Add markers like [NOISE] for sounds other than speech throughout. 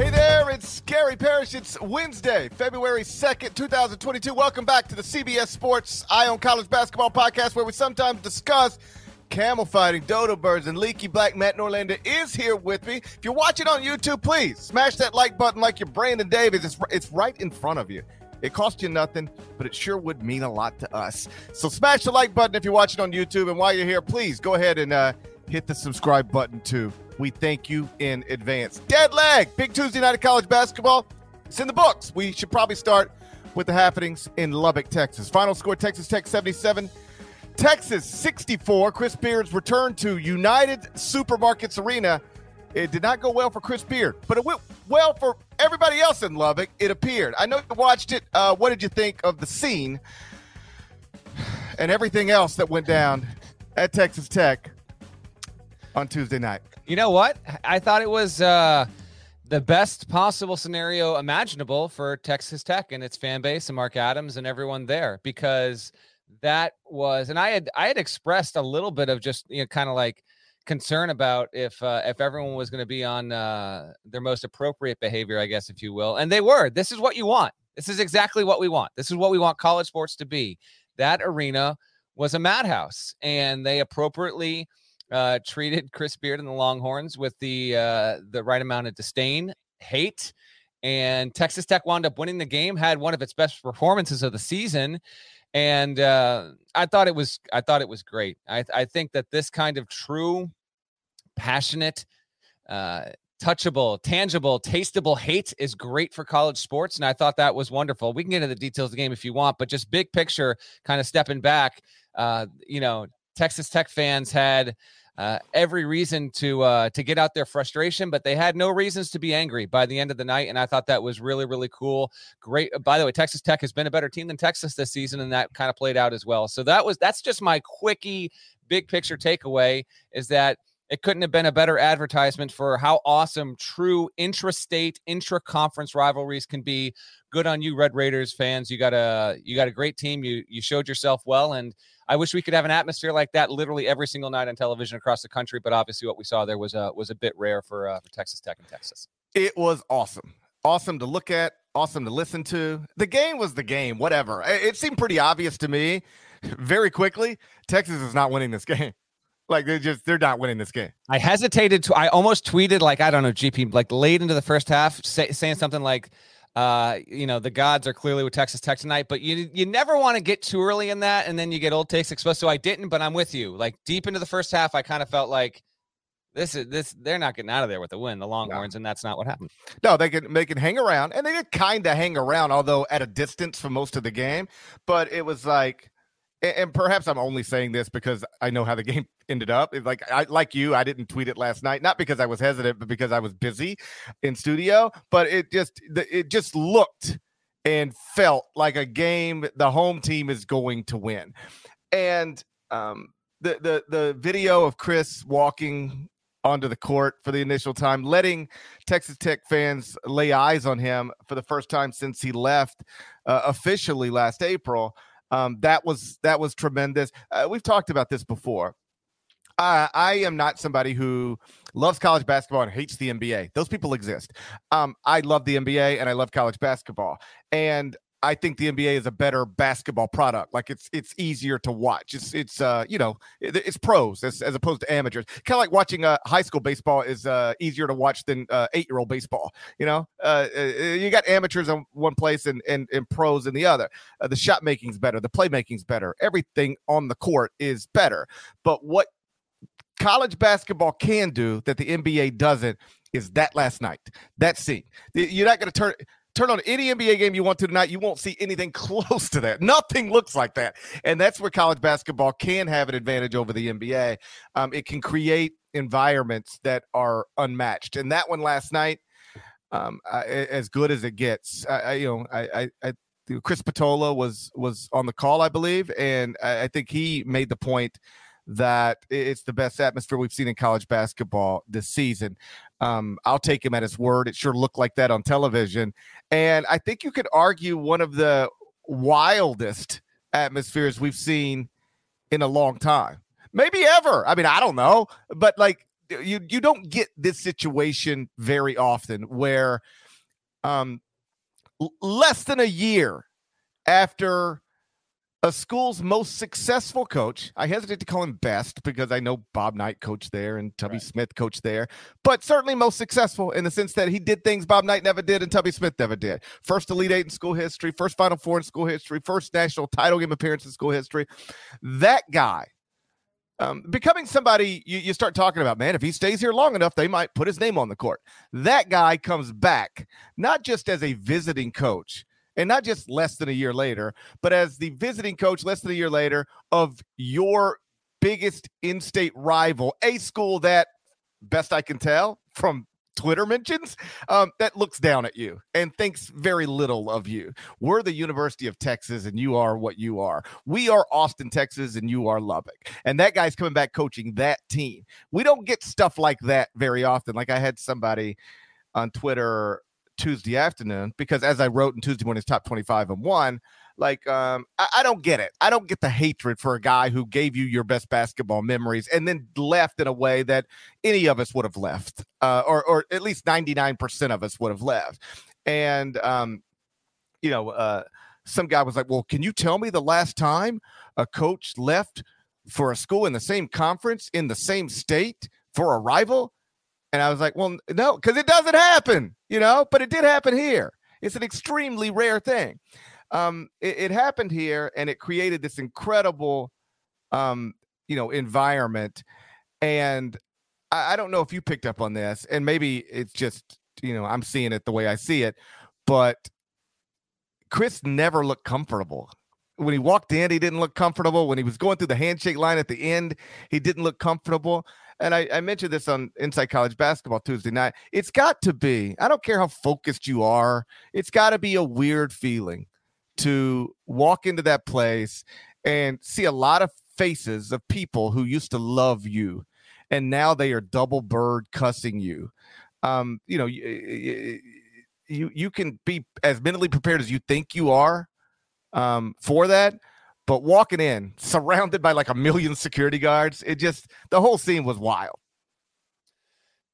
Hey there, it's Gary Parrish. It's Wednesday, February 2nd, 2022. Welcome back to the CBS Sports Eye on College Basketball podcast, where we sometimes discuss camel fighting, dodo birds, and leaky black. Matt Norlander is here with me. If you're watching on YouTube, please smash that like button like you're Brandon Davis. It's, it's right in front of you. It costs you nothing, but it sure would mean a lot to us. So smash the like button if you're watching on YouTube. And while you're here, please go ahead and uh, hit the subscribe button too. We thank you in advance. Dead leg, big Tuesday night of college basketball. It's in the books. We should probably start with the happenings in Lubbock, Texas. Final score Texas Tech 77, Texas 64. Chris Beard's return to United Supermarkets Arena. It did not go well for Chris Beard, but it went well for everybody else in Lubbock, it appeared. I know you watched it. Uh, what did you think of the scene and everything else that went down at Texas Tech on Tuesday night? You know what? I thought it was uh, the best possible scenario imaginable for Texas Tech and its fan base and Mark Adams and everyone there because that was and I had I had expressed a little bit of just you know kind of like concern about if uh, if everyone was going to be on uh, their most appropriate behavior, I guess, if you will, and they were. This is what you want. This is exactly what we want. This is what we want college sports to be. That arena was a madhouse, and they appropriately uh, treated Chris Beard and the Longhorns with the uh, the right amount of disdain, hate, and Texas Tech wound up winning the game. Had one of its best performances of the season, and uh, I thought it was I thought it was great. I, I think that this kind of true, passionate. Uh, touchable, tangible, tasteable hate is great for college sports. And I thought that was wonderful. We can get into the details of the game if you want, but just big picture, kind of stepping back, uh, you know, Texas Tech fans had uh, every reason to uh, to get out their frustration, but they had no reasons to be angry by the end of the night, and I thought that was really really cool. Great. By the way, Texas Tech has been a better team than Texas this season, and that kind of played out as well. So that was that's just my quickie big picture takeaway is that it couldn't have been a better advertisement for how awesome true intrastate intra-conference rivalries can be good on you red raiders fans you got a you got a great team you you showed yourself well and I wish we could have an atmosphere like that literally every single night on television across the country. But obviously, what we saw there was a was a bit rare for uh, for Texas Tech and Texas. It was awesome, awesome to look at, awesome to listen to. The game was the game. Whatever. It seemed pretty obvious to me very quickly. Texas is not winning this [LAUGHS] game. Like they're just they're not winning this game. I hesitated to. I almost tweeted like I don't know GP like late into the first half say, saying something like uh, you know, the gods are clearly with Texas Tech tonight, but you you never want to get too early in that, and then you get old takes exposed. So I didn't, but I'm with you. Like deep into the first half, I kind of felt like this is this they're not getting out of there with the win, the Longhorns, no. and that's not what happened. No, they can they can hang around, and they did kind of hang around, although at a distance for most of the game. But it was like and perhaps I'm only saying this because I know how the [LAUGHS] game ended up. It's like I like you, I didn't tweet it last night, not because I was hesitant, but because I was busy in studio. But it just it just looked and felt like a game the home team is going to win. And um, the the the video of Chris walking onto the court for the initial time, letting Texas Tech fans lay eyes on him for the first time since he left uh, officially last April um, that was that was tremendous. Uh, we've talked about this before. I, I am not somebody who loves college basketball and hates the NBA. Those people exist. Um, I love the NBA and I love college basketball. And I think the NBA is a better basketball product. Like it's it's easier to watch. It's it's uh you know it, it's pros as, as opposed to amateurs. Kind of like watching uh, high school baseball is uh easier to watch than uh, eight year old baseball. You know, uh, uh, you got amateurs in one place and and, and pros in the other. Uh, the shot making's better. The play making's better. Everything on the court is better. But what college basketball can do that the NBA doesn't is that last night, that scene. You're not going to turn turn on any NBA game you want to tonight, you won't see anything [LAUGHS] close to that. Nothing looks like that. And that's where college basketball can have an advantage over the NBA. Um, it can create environments that are unmatched. And that one last night, um, I, as good as it gets, I, I you know, I, I, Chris Spatola was was on the call, I believe, and I, I think he made the point that it's the best atmosphere we've seen in college basketball this season. Um, I'll take him at his word. It sure looked like that on television. And I think you could argue one of the wildest atmospheres we've seen in a long time. Maybe ever. I mean, I don't know. But like you you don't get this situation very often where um less than a year after a school's most successful coach. I hesitate to call him best because I know Bob Knight coached there and Tubby right. Smith coached there, but certainly most successful in the sense that he did things Bob Knight never did and Tubby Smith never did. First Elite Eight in school history, first Final Four in school history, first national title game appearance in school history. That guy. Um, becoming somebody you, you start talking about, man, if he stays here long enough, they might put his name on the court. That guy comes back, not just as a visiting coach, and not just less than a year later, but as the visiting coach less than a year later of your biggest in state rival, a school that, best I can tell from Twitter mentions, um, that looks down at you and thinks very little of you. We're the University of Texas, and you are what you are. We are Austin, Texas, and you are Lubbock. And that guy's coming back coaching that team. We don't get stuff like that very often. Like I had somebody on Twitter Tuesday afternoon because as I wrote in Tuesday morning's top 25 and one, like um, I, I, don't get it. I don't get the hatred for a guy who gave you your best basketball memories and then left in a way that any of us would have left, uh, or or at least 99% of us would have left. And um, you know, uh, some guy was like, Well, can you tell me the last time a coach left for a school in the same conference in the same state for a rival? And I was like, well, no, because it doesn't happen, you know, but it did happen here. It's an extremely rare thing. Um, it, it happened here and it created this incredible, um, you know, environment. And I, I don't know if you picked up on this, and maybe it's just, you know, I'm seeing it the way I see it, but Chris never looked comfortable when he walked in, he didn't look comfortable. When he was going through the handshake line at the end, he didn't look comfortable and I, I, mentioned this on Inside College Basketball Tuesday night. It's got to be, I don't care how focused you are, it's got to be a weird feeling to walk into that place and see a lot of faces of people who used to love you and now they are double bird cussing you. Um, you know, you, you, you can be as mentally prepared as you think you are um, for that but walking in, surrounded by like a million security guards, it just the whole scene was wild.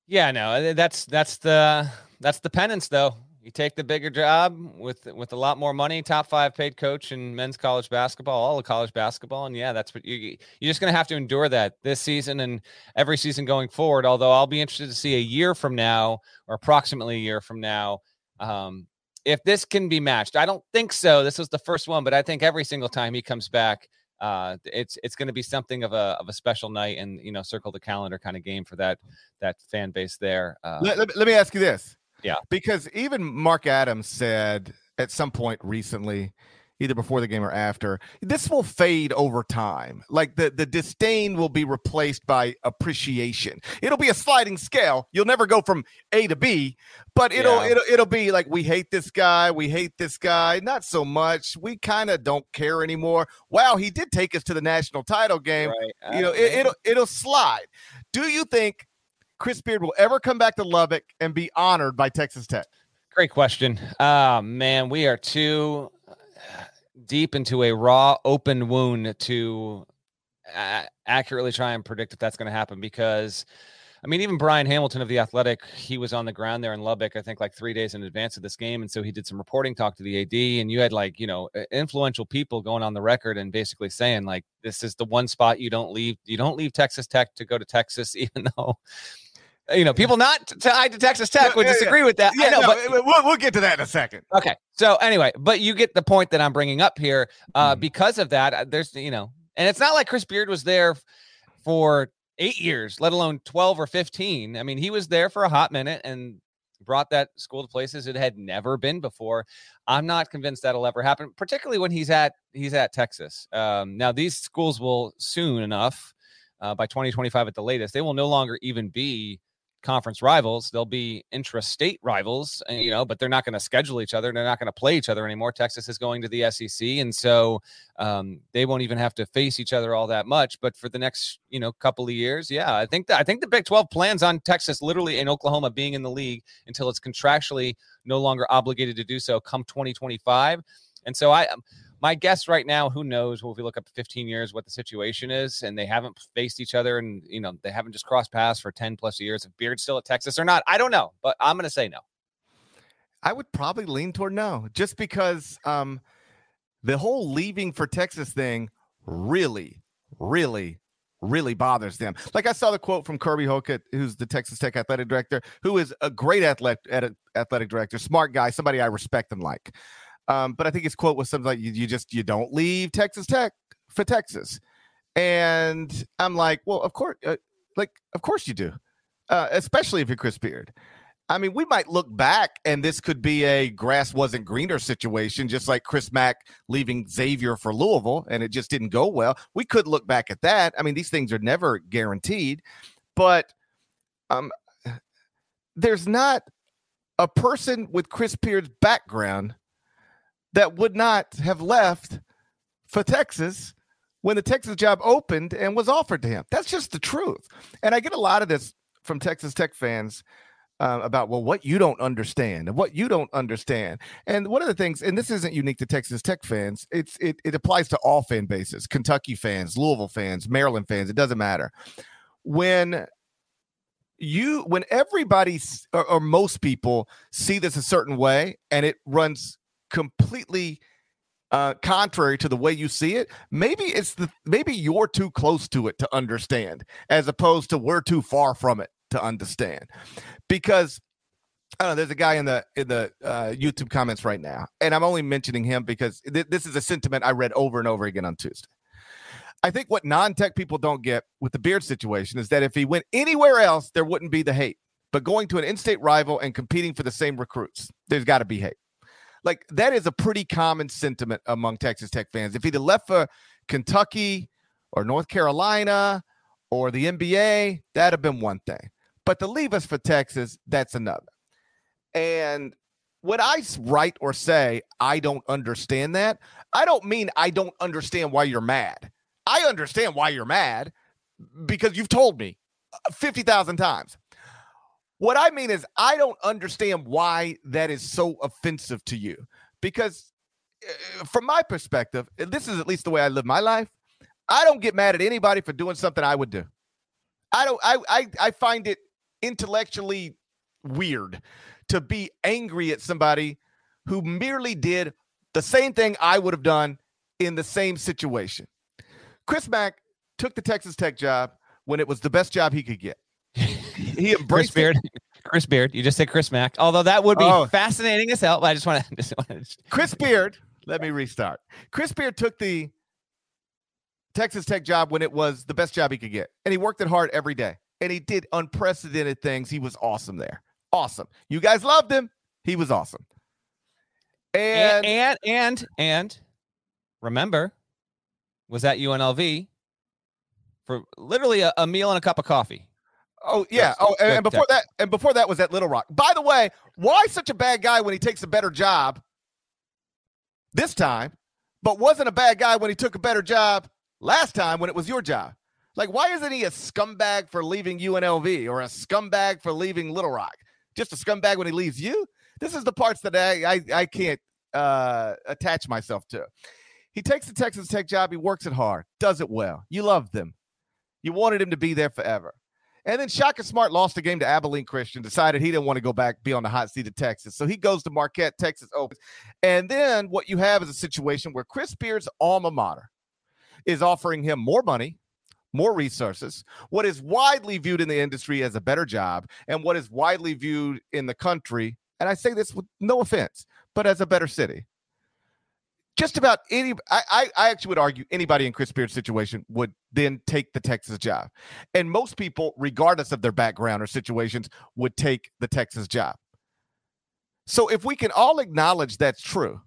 Yeah, no, that's that's the that's the penance though. You take the bigger job with with a lot more money, top five paid coach in men's college basketball, all of college basketball, and yeah, that's what you you're just gonna have to endure that this season and every season going forward. Although I'll be interested to see a year from now, or approximately a year from now, um, if this can be matched. I don't think so. This was the first one, but I think every single time he comes back, uh, it's it's going to be something of a of a special night and you know circle the calendar kind of game for that that fan base there. Uh, let, let, let me ask you this, yeah, because even Mark Adams said at some point recently either before the game or after. This will fade over time. Like the, the disdain will be replaced by appreciation. It'll be a sliding scale. You'll never go from A to B, but it'll yeah. it'll it'll be like we hate this guy, we hate this guy, not so much. We kind of don't care anymore. Wow, he did take us to the national title game. Right. You know, it, it'll it'll slide. Do you think Chris Beard will ever come back to Lubbock and be honored by Texas Tech? Great question. Uh, man, we are too deep into a raw, open wound to uh, accurately try and predict if that's going to happen because. I mean, even Brian Hamilton of the Athletic, he was on the ground there in Lubbock, I think, like three days in advance of this game, and so he did some reporting, talked to the AD, and you had like you know influential people going on the record and basically saying like this is the one spot you don't leave, you don't leave Texas Tech to go to Texas, [LAUGHS] even though you know, people not tied to Texas Tech would disagree with that. Yeah, I know, no, but we'll, we'll get to that in a second. Okay. So anyway, but you get the point that I'm bringing up here. Uh, Mhm. Because of that, uh, there's, you know, and it's not like Chris Beard was there for eight years, let alone 12 or 15. I mean, he was there for a hot minute and brought that school to places it had never been before. I'm not convinced that'll ever happen, particularly when he's at he's at Texas. Um, now these schools will soon enough, uh, by 2025 at the latest, they will no longer even be conference rivals. They'll be intra-state rivals, uh, you know, but they're not going to schedule each other. They're not going to play each other anymore. Texas is going to the SEC, and so um, they won't even have to face each other all that much. But for the next, you know, couple of years, yeah, I think that I think the Big 12 plans on Texas, literally in Oklahoma, being in the league until it's contractually no longer obligated to do so come 2025. And so I, um, my guess right now, who knows? Well, if we look up 15 years, what the situation is, and they haven't faced each other, and you know they haven't just crossed paths for 10 plus years. If Beard's still at Texas or not, I don't know, but I'm going to say no. I would probably lean toward no, just because um, the whole leaving for Texas thing really, really, really bothers them. Like I saw the quote from Kirby Hocutt, who's the Texas Tech athletic director, who is a great athletic athletic director, smart guy, somebody I respect and like. Um, but I think his quote was something like, "You, you just you don't leave Texas Tech for Texas," and I'm like, "Well, of course, uh, like of course you do, uh, especially if you're Chris Beard." I mean, we might look back and this could be a grass wasn't greener situation, just like Chris Mack leaving Xavier for Louisville and it just didn't go well. We could look back at that. I mean, these things are never guaranteed, but um, there's not a person with Chris Beard's background that would not have left for Texas when the Texas job opened and was offered to him. That's just the truth. And I get a lot of this from Texas Tech fans uh, about well what you don't understand and what you don't understand and one of the things and this isn't unique to texas tech fans it's it, it applies to all fan bases kentucky fans louisville fans maryland fans it doesn't matter when you when everybody or, or most people see this a certain way and it runs completely uh, contrary to the way you see it maybe it's the maybe you're too close to it to understand as opposed to we're too far from it to understand because I don't know. There's a guy in the in the uh, YouTube comments right now, and I'm only mentioning him because th- this is a sentiment I read over and over again on Tuesday. I think what non-tech people don't get with the Beard situation is that if he went anywhere else, there wouldn't be the hate. But going to an in-state rival and competing for the same recruits, there's got to be hate. Like that is a pretty common sentiment among Texas Tech fans. If he'd have left for Kentucky or North Carolina or the NBA, that'd have been one thing. But to leave us for Texas, that's another. And when I write or say I don't understand that, I don't mean I don't understand why you're mad. I understand why you're mad because you've told me uh, 50,000 times. What I mean is, I don't understand why that is so offensive to you. Because, uh, from my perspective, this is at least the way I live my life. I don't get mad at anybody for doing something I would do. I don't. I I, I find it intellectually weird to be angry at somebody who merely did the same thing I would have done in the same situation. Chris Mack took the Texas Tech job when it was the best job he could get. He Chris embraced it. Beard, [LAUGHS] Chris Beard. You just said Chris Mack, although that would be Oh. fascinating as hell. But I just want to [LAUGHS] just want to Chris Beard, let me restart. Chris Beard took the Texas Tech job when it was the best job he could get. And he worked it hard every day. And he did unprecedented things. He was awesome there. Awesome. You guys loved him. He was awesome. And, and and and and remember, was at UNLV for literally a, a meal and a cup of coffee. Oh yeah. Yes, Oh, and, and before that, and before that was at Little Rock. By the way, why such a bad guy when he takes a better job this time, but wasn't a bad guy when he took a better job last time when it was your job? Like, why isn't he a scumbag for leaving UNLV or a scumbag for leaving Little Rock? Just a scumbag when he leaves you? This is the parts that I I, I can't uh, attach myself to. He takes the Texas Tech job. He works it hard, does it well. You loved him. You wanted him to be there forever. And then Shaka Smart lost the game to Abilene Christian, decided he didn't want to go back, be on the hot seat of Texas. So he goes to Marquette, Texas opens. And then what you have is a situation where Chris Beard's alma mater is offering him more money, more resources, what is widely viewed in the industry as a better job, and what is widely viewed in the country, and I say this with no offense, but as a better city just about any I, I, I actually would argue anybody in Chris Beard's situation would then take the Texas job. And most people, regardless of their background or situations, would take the Texas job. So if we can all acknowledge that's true,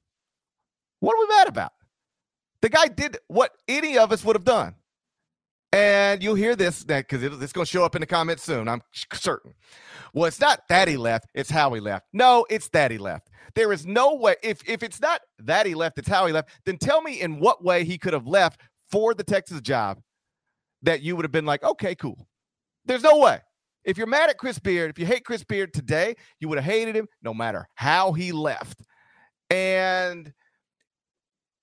what are we mad about? The guy did what any of us would have done. And you'll hear this because it's going to show up in the comments soon. I'm certain. Well, it's not that he left, it's how he left. No, it's that he left. There is no way, if, if it's not that he left, it's how he left, then tell me in what way he could have left for the Texas job that you would have been like, okay, cool. There's no way. If you're mad at Chris Beard, if you hate Chris Beard today, you would have hated him no matter how he left. And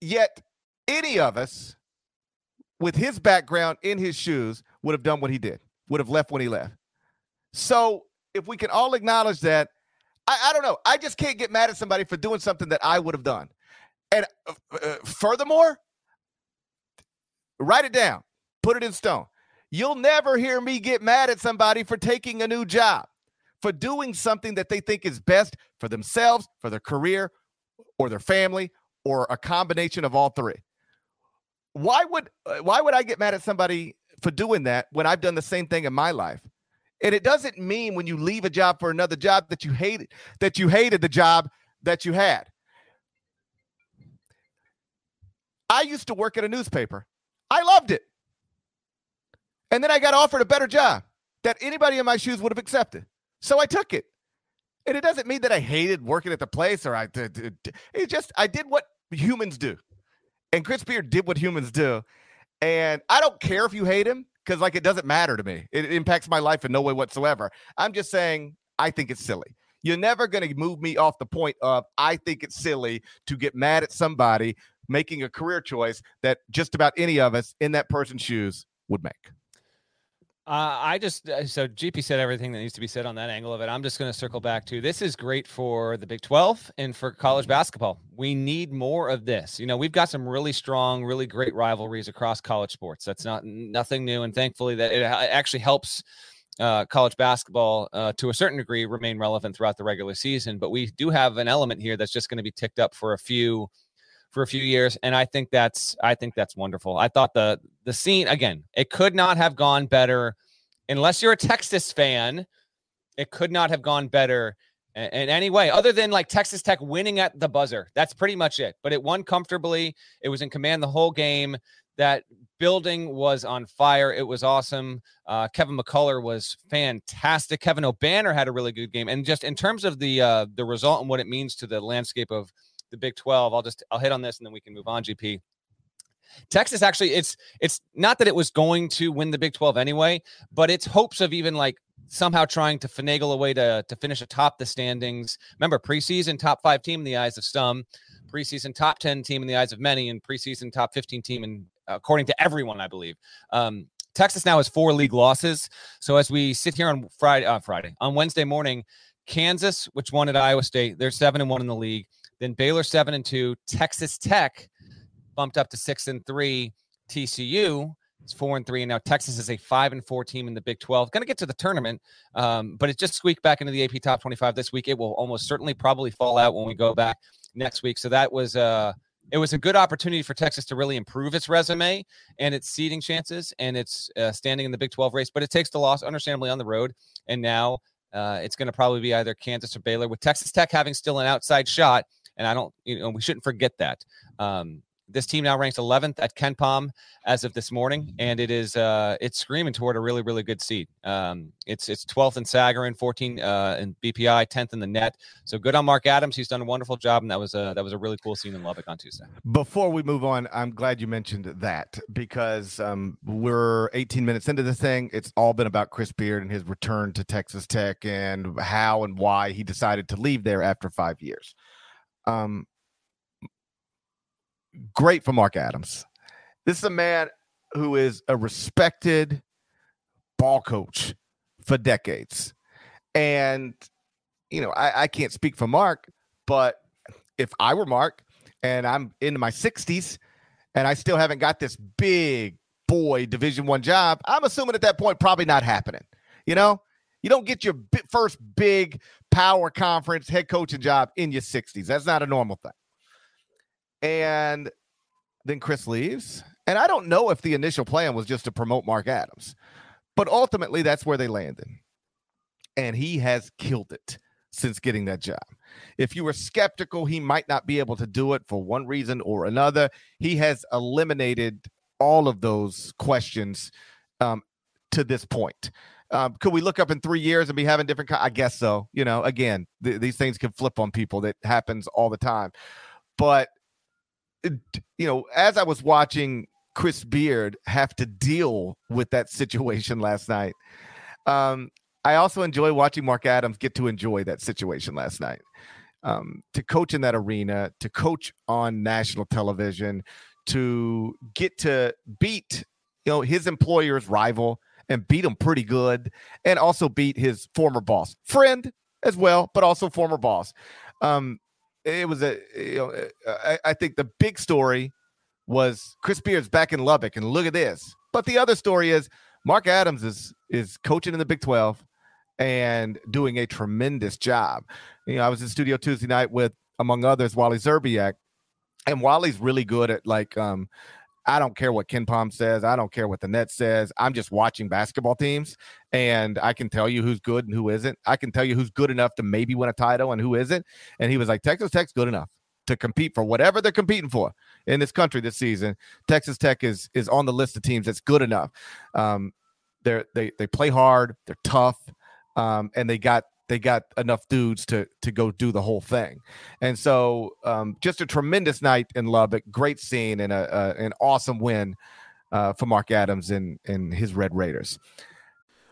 yet, any of us with his background in his shoes would have done what he did, would have left when he left. So if we can all acknowledge that, I, I don't know. I just can't get mad at somebody for doing something that I would have done. And uh, uh, furthermore, write it down, put it in stone. You'll never hear me get mad at somebody for taking a new job, for doing something that they think is best for themselves, for their career, or their family, or a combination of all three. Why would uh, why would I get mad at somebody for doing that when I've done the same thing in my life? And it doesn't mean when you leave a job for another job that you hated that you hated the job that you had. I used to work at a newspaper. I loved it. And then I got offered a better job that anybody in my shoes would have accepted. So I took it. And it doesn't mean that I hated working at the place or I did. It just, I did what humans do. And Chris Beard did what humans do. And I don't care if you hate him because like it doesn't matter to me. It, impacts my life in no way whatsoever. I'm just saying I think it's silly. You're never going to move me off the point of I think it's silly to get mad at somebody making a career choice that just about any of us in that person's shoes would make. Uh, I just uh, so GP said everything that needs to be said on that angle of it. I'm just going to circle back to this is great for the Big 12 and for college basketball. We need more of this. You know, we've got some really strong, really great rivalries across college sports. That's not nothing new, and thankfully that it actually helps uh, college basketball uh, to a certain degree remain relevant throughout the regular season. But we do have an element here that's just going to be ticked up for a few for a few years and i think that's i think that's wonderful i thought the the scene again it could not have gone better unless you're a texas fan it could not have gone better in, any way other than like texas tech winning at the buzzer that's pretty much it but it won comfortably it was in command the whole game that building was on fire. It was awesome. Uh, Kevin McCullar was fantastic. Kevin Obanor had a really good game. And just in terms of the uh, the result and what it means to the landscape of the Big 12. I'll just I'll hit on this and then we can move on, GP. Texas actually it's it's not that it was going to win the Big 12 anyway, but it's hopes of even like somehow trying to finagle a way to to finish atop the standings. Remember preseason top 5 team in the eyes of some, preseason top 10 team in the eyes of many and preseason top 15 team and according to everyone I believe. Um, Texas now has four league losses. So as we sit here on Friday, uh, Friday on Wednesday morning, Kansas, which won at Iowa State, they're seven and one in the league. Then Baylor seven and two. Texas Tech bumped up to six and three. TCU is four and three, and now Texas is a five and four team in the Big Twelve. Going to get to the tournament, um, but it just squeaked back into the AP Top Twenty Five this week. It will almost certainly probably fall out when we go back next week. So that was uh it was a good opportunity for Texas to really improve its resume and its seeding chances and its uh, standing in the Big 12 race. But it takes the loss, understandably, on the road. And now uh, it's going to probably be either Kansas or Baylor, with Texas Tech having still an outside shot and I don't, you know, we shouldn't forget that. Um, this team now ranks 11th at KenPom as of this morning, and it is uh, it's screaming toward a really really good seed. Um, it's it's 12th in Sagarin, 14 uh, in BPI, 10th in the net. So good on Mark Adams. He's done a wonderful job, and that was a that was a really cool scene in Lubbock on Tuesday. Before we move on, I'm glad you mentioned that because um, we're 18 minutes into this thing. It's all been about Chris Beard and his return to Texas Tech and how and why he decided to leave there after five years. Um, great for Mark Adams. This is a man who is a respected ball coach for decades. And, you know, I, I can't speak for Mark, but if I were Mark and I'm in my 60s and I still haven't got this big boy division one job, I'm assuming at that point probably not happening. You know, you don't get your first big power conference head coaching job in your 60s. That's not a normal thing. And then Chris leaves. And I don't know if the initial plan was just to promote Mark Adams, but ultimately that's where they landed. And he has killed it since getting that job. If you were skeptical, he might not be able to do it for one reason or another. He has eliminated all of those questions um, to this point. Um, could we look up in three years and be having different? I guess so. You know, again, th- these things can flip on people. That happens all the time. But you know, as I was watching Chris Beard have to deal with that situation [LAUGHS] last night, um, I also enjoy watching Mark Adams get to enjoy that situation last night. Um, to coach in that arena, to coach on national television, to get to beat you know his employer's rival and beat him pretty good, and also beat his former boss, friend as well, but also former boss. Um, it was a you know I, I think the big story was Chris Beard's back in Lubbock, and look at this. But the other story is Mark Adams is is coaching in the Big Twelve and doing a tremendous job. You know, I was in studio Tuesday night with, among others, Wally Szczerbiak, and Wally's really good at like um, I don't care what KenPom says. I don't care what the net says. I'm just watching basketball teams and I can tell you who's good and who isn't. I can tell you who's good enough to maybe win a title and who isn't. And he was like, Texas Tech's good enough to compete for whatever they're competing for in this country this season. Texas Tech is is on the list of teams that's good enough. Um, they're they they play hard, they're tough, um, and they got they got enough dudes to to go do the whole thing. And so um, just a tremendous night in Lubbock, great scene and a, a an awesome win uh, for Mark Adams and and his Red Raiders.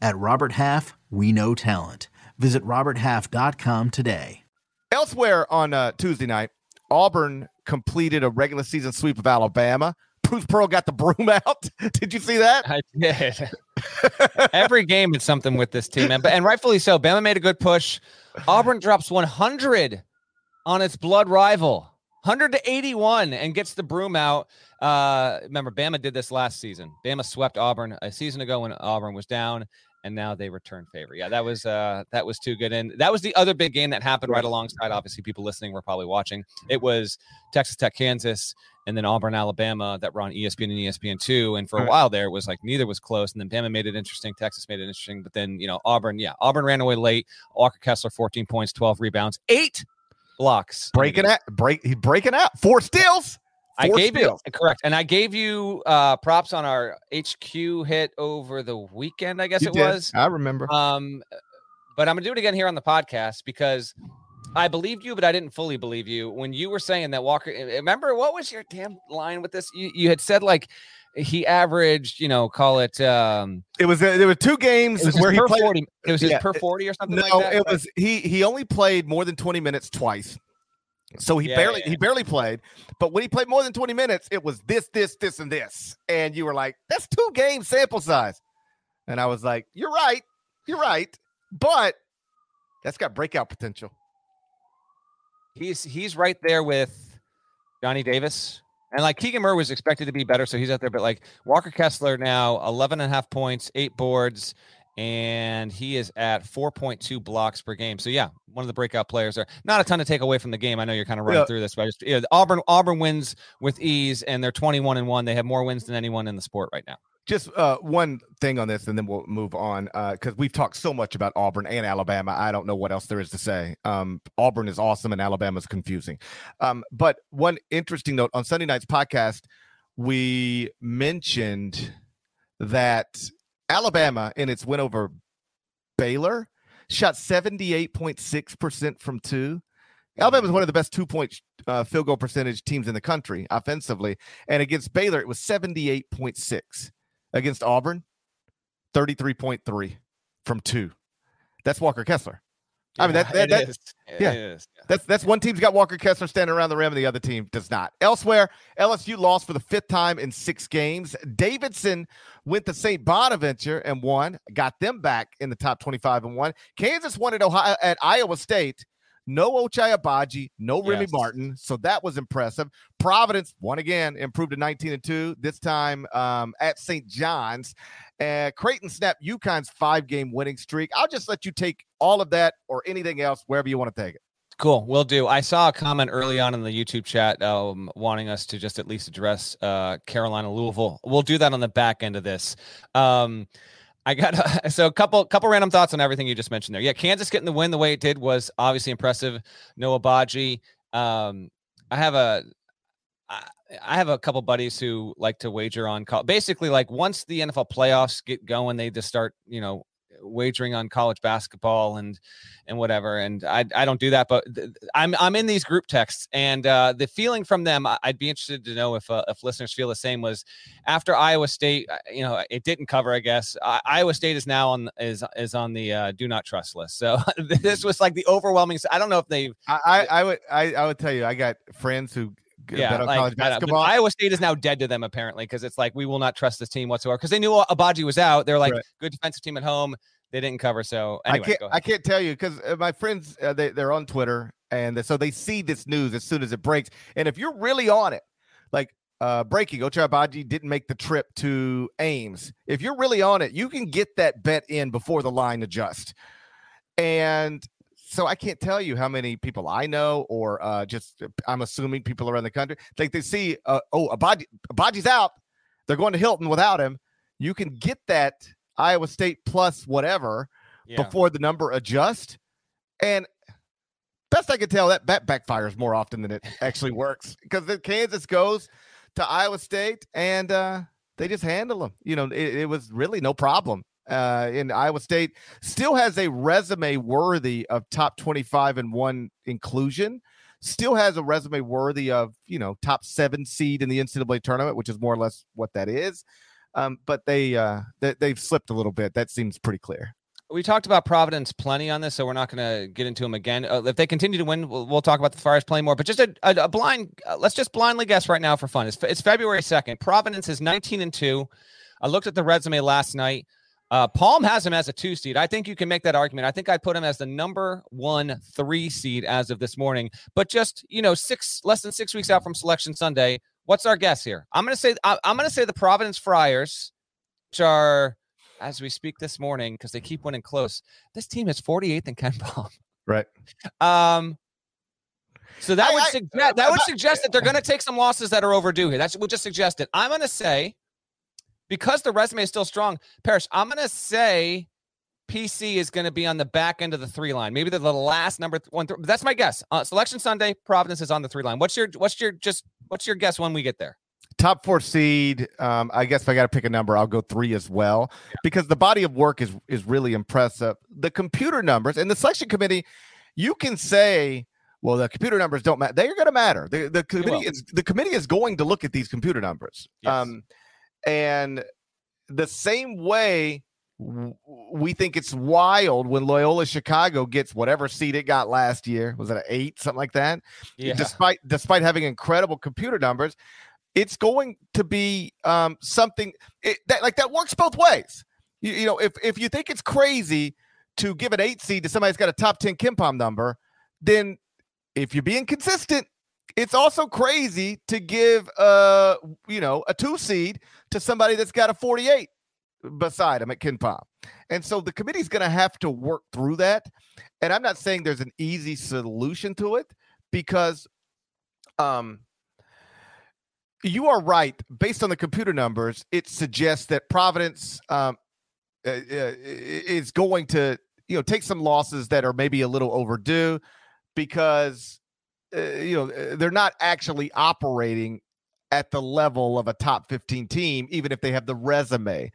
At Robert Half, we know talent. Visit RobertHalf.com today. Elsewhere on uh, Tuesday night, Auburn completed a regular season sweep of Alabama. Bruce Pearl got the broom [LAUGHS] out. did you see that? I did. Every game is something with this team, man. But and rightfully so. Bama made a good push. Auburn drops 100 on its blood rival. 100 to 81 and gets the broom out. Uh, remember, Bama did this last season. Bama swept Auburn a season ago when Auburn was down, and now they return favor. Yeah, that was uh, that was too good. And that was the other big game that happened right alongside. Obviously, people listening were probably watching. It was Texas Tech, Kansas, and then Auburn, Alabama that were on ESPN and ESPN two. And for a while there, it was like neither was close. And then Bama made it interesting. Texas made it interesting. But then you know Auburn, yeah, Auburn ran away late. Walker Kessler, 14 points, 12 rebounds, eight blocks. Breaking out, break, he's breaking out. Four steals. I gave you correct, and I gave you uh, props on our HQ hit over the weekend. I guess you it did. was. I remember. Um, but I'm gonna do it again here on the podcast because I believed you, but I didn't fully believe you when you were saying that Walker. eh, Remember what was your damn line with this? You you had said like he averaged, you know, call it. um it was uh, there were two games It was his where he per played. forty. It was his yeah, per forty or something No, like that. it was he. He only played more than twenty minutes twice. So he Yeah, barely yeah. he barely played, but when he played more than 20 minutes, it was this, this, this, and this. And you were like, that's two game sample size. And I was like, You're right, you're right. But that's got breakout potential. he's he's right there with Johnny Davis. And like Keegan Murray was expected to be better, so he's out there. But like Walker Kessler now, 11 and a half points, eight boards, and he is at 4.2 blocks per game. So yeah, one of the breakout players there. Not a ton to take away from the game. I know you're kind of running yeah. through this, but I just yeah, Auburn Auburn wins with ease, and they're 21 and one. They have more wins than anyone in the sport right now. Just uh, one thing on this, and then we'll move on because uh, we've talked so much about Auburn and Alabama. I don't know what else there is to say. Um, Auburn is awesome, and Alabama is confusing. Um, but one interesting note on Sunday night's podcast, we mentioned that Alabama in its win over Baylor shot 78.6% from two. Alabama is one of the best two point uh, field goal percentage teams in the country offensively. And against Baylor, it was 78.6. Against Auburn, 33.3 from two. That's Walker Kessler. I mean that, that, that is. yeah, yeah, that's that's one team's got Walker Kessler standing around the rim, and the other team does not. Elsewhere, LSU lost for the fifth time in six games. Davidson went to St. Bonaventure and won, got them back in the top twenty-five and one. Kansas won at Ohio at Iowa State no Ochai Agbaji, no Remy yes. Martin. So that was impressive. Providence, won again, improved to 19 and 2, this time um, at St. John's. Uh, Creighton snapped UConn's five game winning streak. I'll just let you take all of that or anything else wherever you want to take it. Cool, we'll do. I saw a comment early on in the YouTube chat um, wanting us to just at least address uh, Carolina Louisville. We'll do that on the back end of this. Um, I got a, [LAUGHS] so a couple couple random thoughts on everything you just mentioned there. Yeah, Kansas getting the win the way it did was obviously impressive. No Agbaji. Um, I have a I have a couple buddies who like to wager on call. basically like once the NFL playoffs get going, they just start, you know, wagering on college basketball and and whatever. And I I don't do that, but th- I'm I'm in these group texts, and uh, the feeling from them, I'd be interested to know if uh, if listeners feel the same. Was after Iowa State, uh, you know, it didn't cover. I guess I, Iowa State is now on is is on the uh, do not trust list. So [LAUGHS] this was like the overwhelming. I don't know if they. I I would I, I would tell you I got friends who yeah, like, basketball. Iowa State is now dead to them apparently because it's like we will not trust this team whatsoever because they knew Agbaji was out. They're like right. good defensive team at home. They didn't cover. So anyway, I can't I can't tell you because uh, my friends uh, they they're on Twitter and so they see this news as soon as it breaks. And if you're really on it, like uh, breaking, Ochai Agbaji didn't make the trip to Ames. If you're really on it, you can get that bet in before the line adjusts. And so I can't tell you how many people I know, or uh, just uh, I'm assuming people around the country, like they see, uh, oh, Agbaji, Agbaji's out. They're going to Hilton without him. You can get that Iowa State plus whatever yeah. before the number adjusts. And best I can tell, that bet backfires more often than it actually works because Kansas goes to Iowa State and uh, they just handle them. You know, it, it was really no problem uh, in Iowa State, still has a resume worthy of top 25 and one inclusion. Still has a resume worthy of, you know, top seven seed in the NCAA tournament, which is more or less what that is. Um, but they, uh, they they've slipped a little bit. That seems pretty clear. We talked about Providence plenty on this, so we're not going to get into them again. Uh, if they continue to win, we'll, we'll, talk about the Friars playing more. But just a, a, a blind, uh, let's just blindly guess right now for fun. It's, it's February second. Providence is 19 and two. I looked at the resume last night. Uh, Palm has him as a two seed. I think you can make that argument. I think I'd put him as the number one three seed as of this morning. But just you know, six less than six weeks out from Selection Sunday. What's our guess here? I'm gonna say I, am gonna say the Providence Friars, which are as we speak this morning because they keep winning close. This team is 48th in KenPom. Right. Um. So that I, would suggest that would suggest that they're going to take some losses that are overdue here. That's we'll just suggest it. I'm going to say because the resume is still strong, Parrish, I'm going to say PC is going to be on the back end of the three line. Maybe the, the last number one. Th- that's my guess. Uh, Selection Sunday, Providence is on the three line. What's your what's your just what's your guess when we get there? Top four seed. Um, I guess if I got to pick a number, I'll go three as well yeah. because the body of work is is really impressive. The computer numbers and the selection committee, you can say well, the computer numbers don't matter. They're going to matter. The, the committee is the committee is going to look at these computer numbers. Yes. Um, and the same way we think it's wild when Loyola Chicago gets whatever seed it got last year. Was it an eight, something like that? Yeah. Despite despite having incredible computer numbers, it's going to be um, something it, that like that works both ways. You, you, know, if if you think it's crazy to give an eight seed to somebody that's got a top ten KenPom number, then if you're being consistent, it's also crazy to give uh you know a two seed to somebody that's got a 48 beside him at KenPom. And so the committee's going to have to work through that. And I'm not saying there's an easy solution to it because um you are right. Based on the computer numbers, it suggests that Providence um, uh, uh, is going to, you know, take some losses that are maybe a little overdue because, uh, you know, they're not actually operating at the level of a top 15 team, even if they have the resume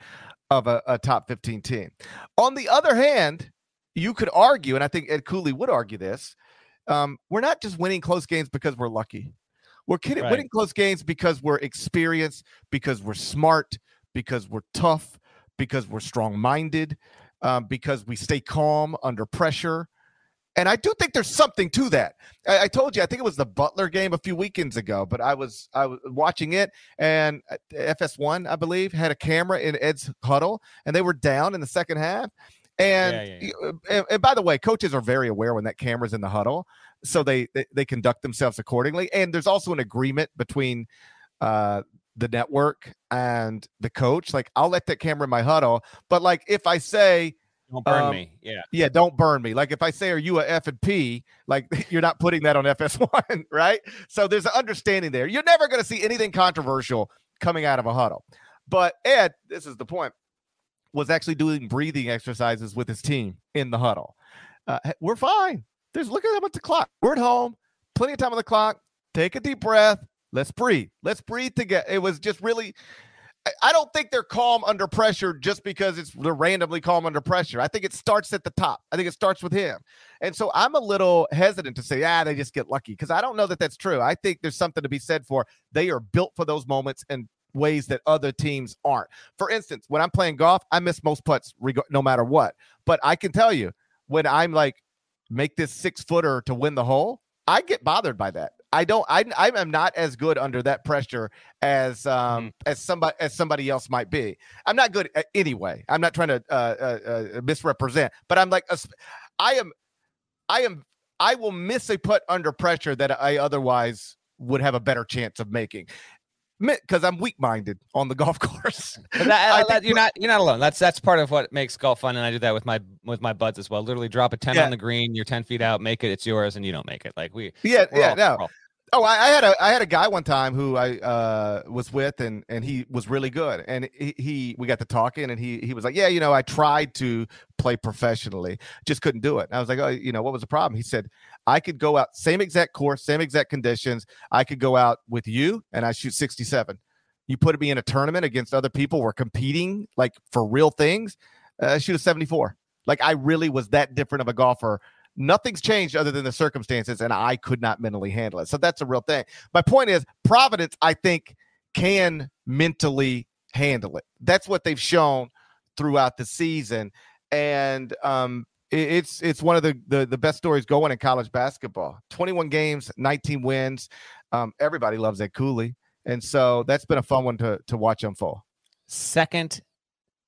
of a, a top 15 team. On the other hand, you could argue, and I think Ed Cooley would argue this, um, we're not just winning close games because we're lucky. We're kidding, right. winning close games because we're experienced, because we're smart, because we're tough, because we're strong minded, um, because we stay calm under pressure. And I do think there's something to that. I, I, told you, I think it was the Butler game a few weekends ago, but I was I was watching it, and uh, FS1, I believe, had a camera in Ed's huddle, and they were down in the second half. And, yeah, yeah, yeah. and, and by the way, coaches are very aware when that camera's in the huddle, so they they, they conduct themselves accordingly. And there's also an agreement between uh, the network and the coach. Like, I'll let that camera in my huddle, but like if I say don't burn um, me. Yeah. Yeah. Don't burn me. Like if I say, are you a F and P? Like [LAUGHS] you're not putting that on FS1, [LAUGHS] right? So there's an understanding there. You're never going to see anything controversial coming out of a huddle. But Ed, this is the point, was actually doing breathing exercises with his team in the huddle. Uh, we're fine. There's look at how at the clock. We're at home, plenty of time on the clock. Take a deep breath. Let's breathe. Let's breathe together. It was just really I don't think they're calm under pressure just because it's they're randomly calm under pressure. I think it starts at the top. I think it starts with him. And so I'm a little hesitant to say, ah, they just get lucky because I don't know that that's true. I think there's something to be said for they are built for those moments and ways that other teams aren't. For instance, when I'm playing golf, I miss most putts no matter what. But I can tell you when I'm like, make this six footer to win the hole, I get bothered by that. I don't. I I am not as good under that pressure as um mm. as somebody as somebody else might be. I'm not good anyway. I'm not trying to uh, uh, uh, misrepresent, but I'm like I am. I am. I will miss a putt under pressure that I otherwise would have a better chance of making because I'm weak minded on the [LAUGHS] golf course. That, that, you're not you're not alone. That's that's part of what makes golf fun, and I do that with my with my buds as well. Literally, drop a ten yeah. on the green, you're ten feet out, make it, it's yours, and you don't make it. Like we, yeah, yeah, all, no. Oh, I, I, had a I had a guy one time who I uh, was with, and and he was really good, and he, he we got to talking, and he he was like, yeah, you know, I tried to play professionally, just couldn't do it. And I was like, oh, you know, what was the problem? He said, I could go out same exact course, same exact conditions. I could go out with you, and I shoot sixty seven. You put me in a tournament against other people, we're competing like for real things. Uh, shoot a seventy four. Like I really was that different of a golfer Nothing's changed other than the circumstances, and I could not mentally handle it. So that's a real thing. My point is, Providence, I think, can mentally handle it. That's what they've shown throughout the season, and um, it's it's one of the, the, the best stories going in college basketball. Twenty one games, nineteen wins. Um, everybody loves that Cooley, and so that's been a fun one to to watch unfold. Second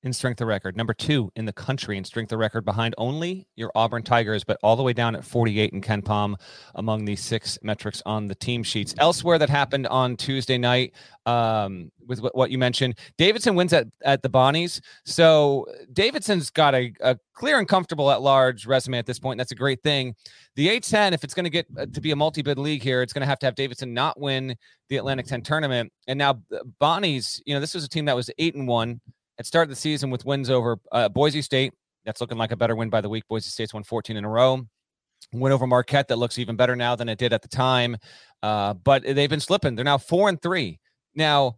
in strength of record, number two in the country in strength of record, behind only your Auburn Tigers, but all the way down at 48 in KenPom among these six metrics on the team sheets. Elsewhere that happened on Tuesday night, um, with what you mentioned, Davidson wins at, at the Bonnies. So Davidson's got a, a clear and comfortable at large resume at this point. That's a great thing. The A10, if it's going to get uh, to be a multi bid league here, it's going to have to have Davidson not win the Atlantic 10 tournament. And now Bonnies, you know, this was a team that was eight and one it started the season with wins over uh, Boise State. That's looking like a better win by the week. Boise State's won 14 in a row. Win over Marquette that looks even better now than it did at the time. Uh, but they've been slipping. They're now four and three. Now,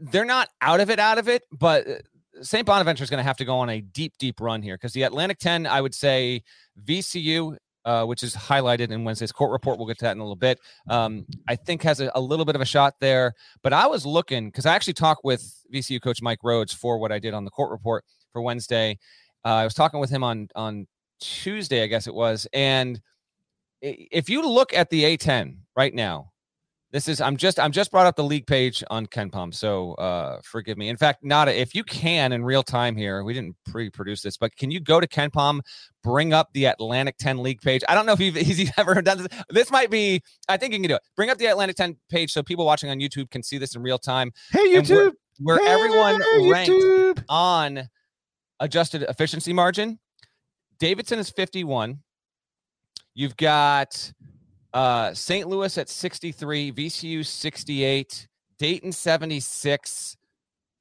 they're not out of it, out of it, but uh, St. Bonaventure is going to have to go on a deep, deep run here because the Atlantic 10, I would say VCU uh, which is highlighted in Wednesday's court report. We'll get to that in a little bit. Um, I think has a, a, little bit of a shot there. But I was looking because I actually talked with VCU coach Mike Rhoades for what I did on the court report for Wednesday. Uh, I was talking with him on on Tuesday, I guess it was. And if you look at the A10 right now, This is I'm just I'm just brought up the league page on Ken KenPom, so uh forgive me. In fact, Nada, if you can in real time here, we didn't pre-produce this, but can you go to Ken KenPom, bring up the Atlantic 10 league page? I don't know if you've [LAUGHS] he's ever done this. This might be, I think you can do it. Bring up the Atlantic 10 page so people watching on YouTube can see this in real time. Hey YouTube, where, where hey, everyone ranked YouTube. on adjusted efficiency margin. Davidson is 51. You've got uh, St. Louis at 63, VCU 68, Dayton 76.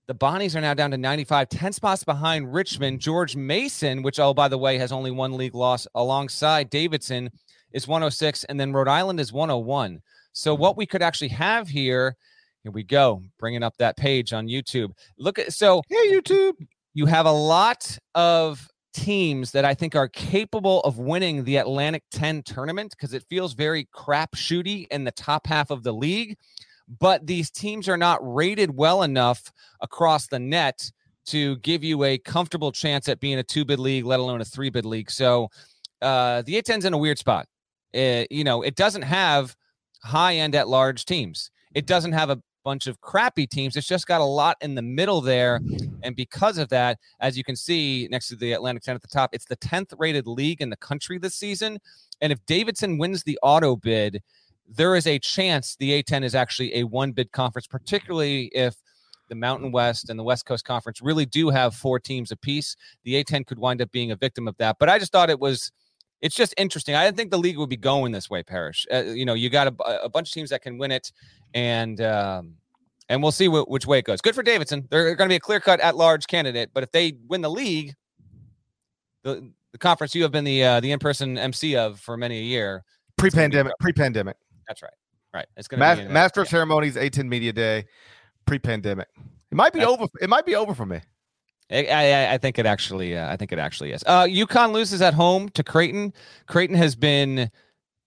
The Bonnies are now down to 95, 10 spots behind Richmond. George Mason, which, oh, by the way, has only one league loss alongside Davidson, is 106. And then Rhode Island is 101. So, what we could actually have here, here we go, bringing up that page on YouTube. Look at, so Hey YouTube. you have a lot of teams that I think are capable of winning the Atlantic 10 tournament because it feels very crapshooty in the top half of the league. But these teams are not rated well enough across the net to give you a comfortable chance at being a two bid league, let alone a three bid league. So uh, the A10's in a weird spot. It, you know, it doesn't have high end at large teams. It doesn't have a bunch of crappy teams. It's just got a lot in the middle there. And because of that, as you can see next to the Atlantic 10 at the top, it's the 10th rated league in the country this season. And if Davidson wins the auto bid, there is a chance the A10 is actually a one bid conference, particularly if the Mountain West and the West Coast Conference really do have four teams apiece. The A10 could wind up being a victim of that. But I just thought it was it's just interesting. I didn't think the league would be going this way, Parrish. Uh, you know, you got a, a, bunch of teams that can win it, and um, and we'll see wh- which way it goes. Good for Davidson. They're going to be a clear cut at large candidate, but if they win the league, the, the conference you have been the uh, the in person MC of for many a year, Pre-pandemic. Pre-pandemic. that's right. Right. It's going to be Master of yeah. Ceremonies, A10 Media Day, pre-pandemic. It might be That's- over. It might be over for me. I, I, I think it actually. Uh, I think it actually is. Uh, UConn loses at home to Creighton. Creighton has been,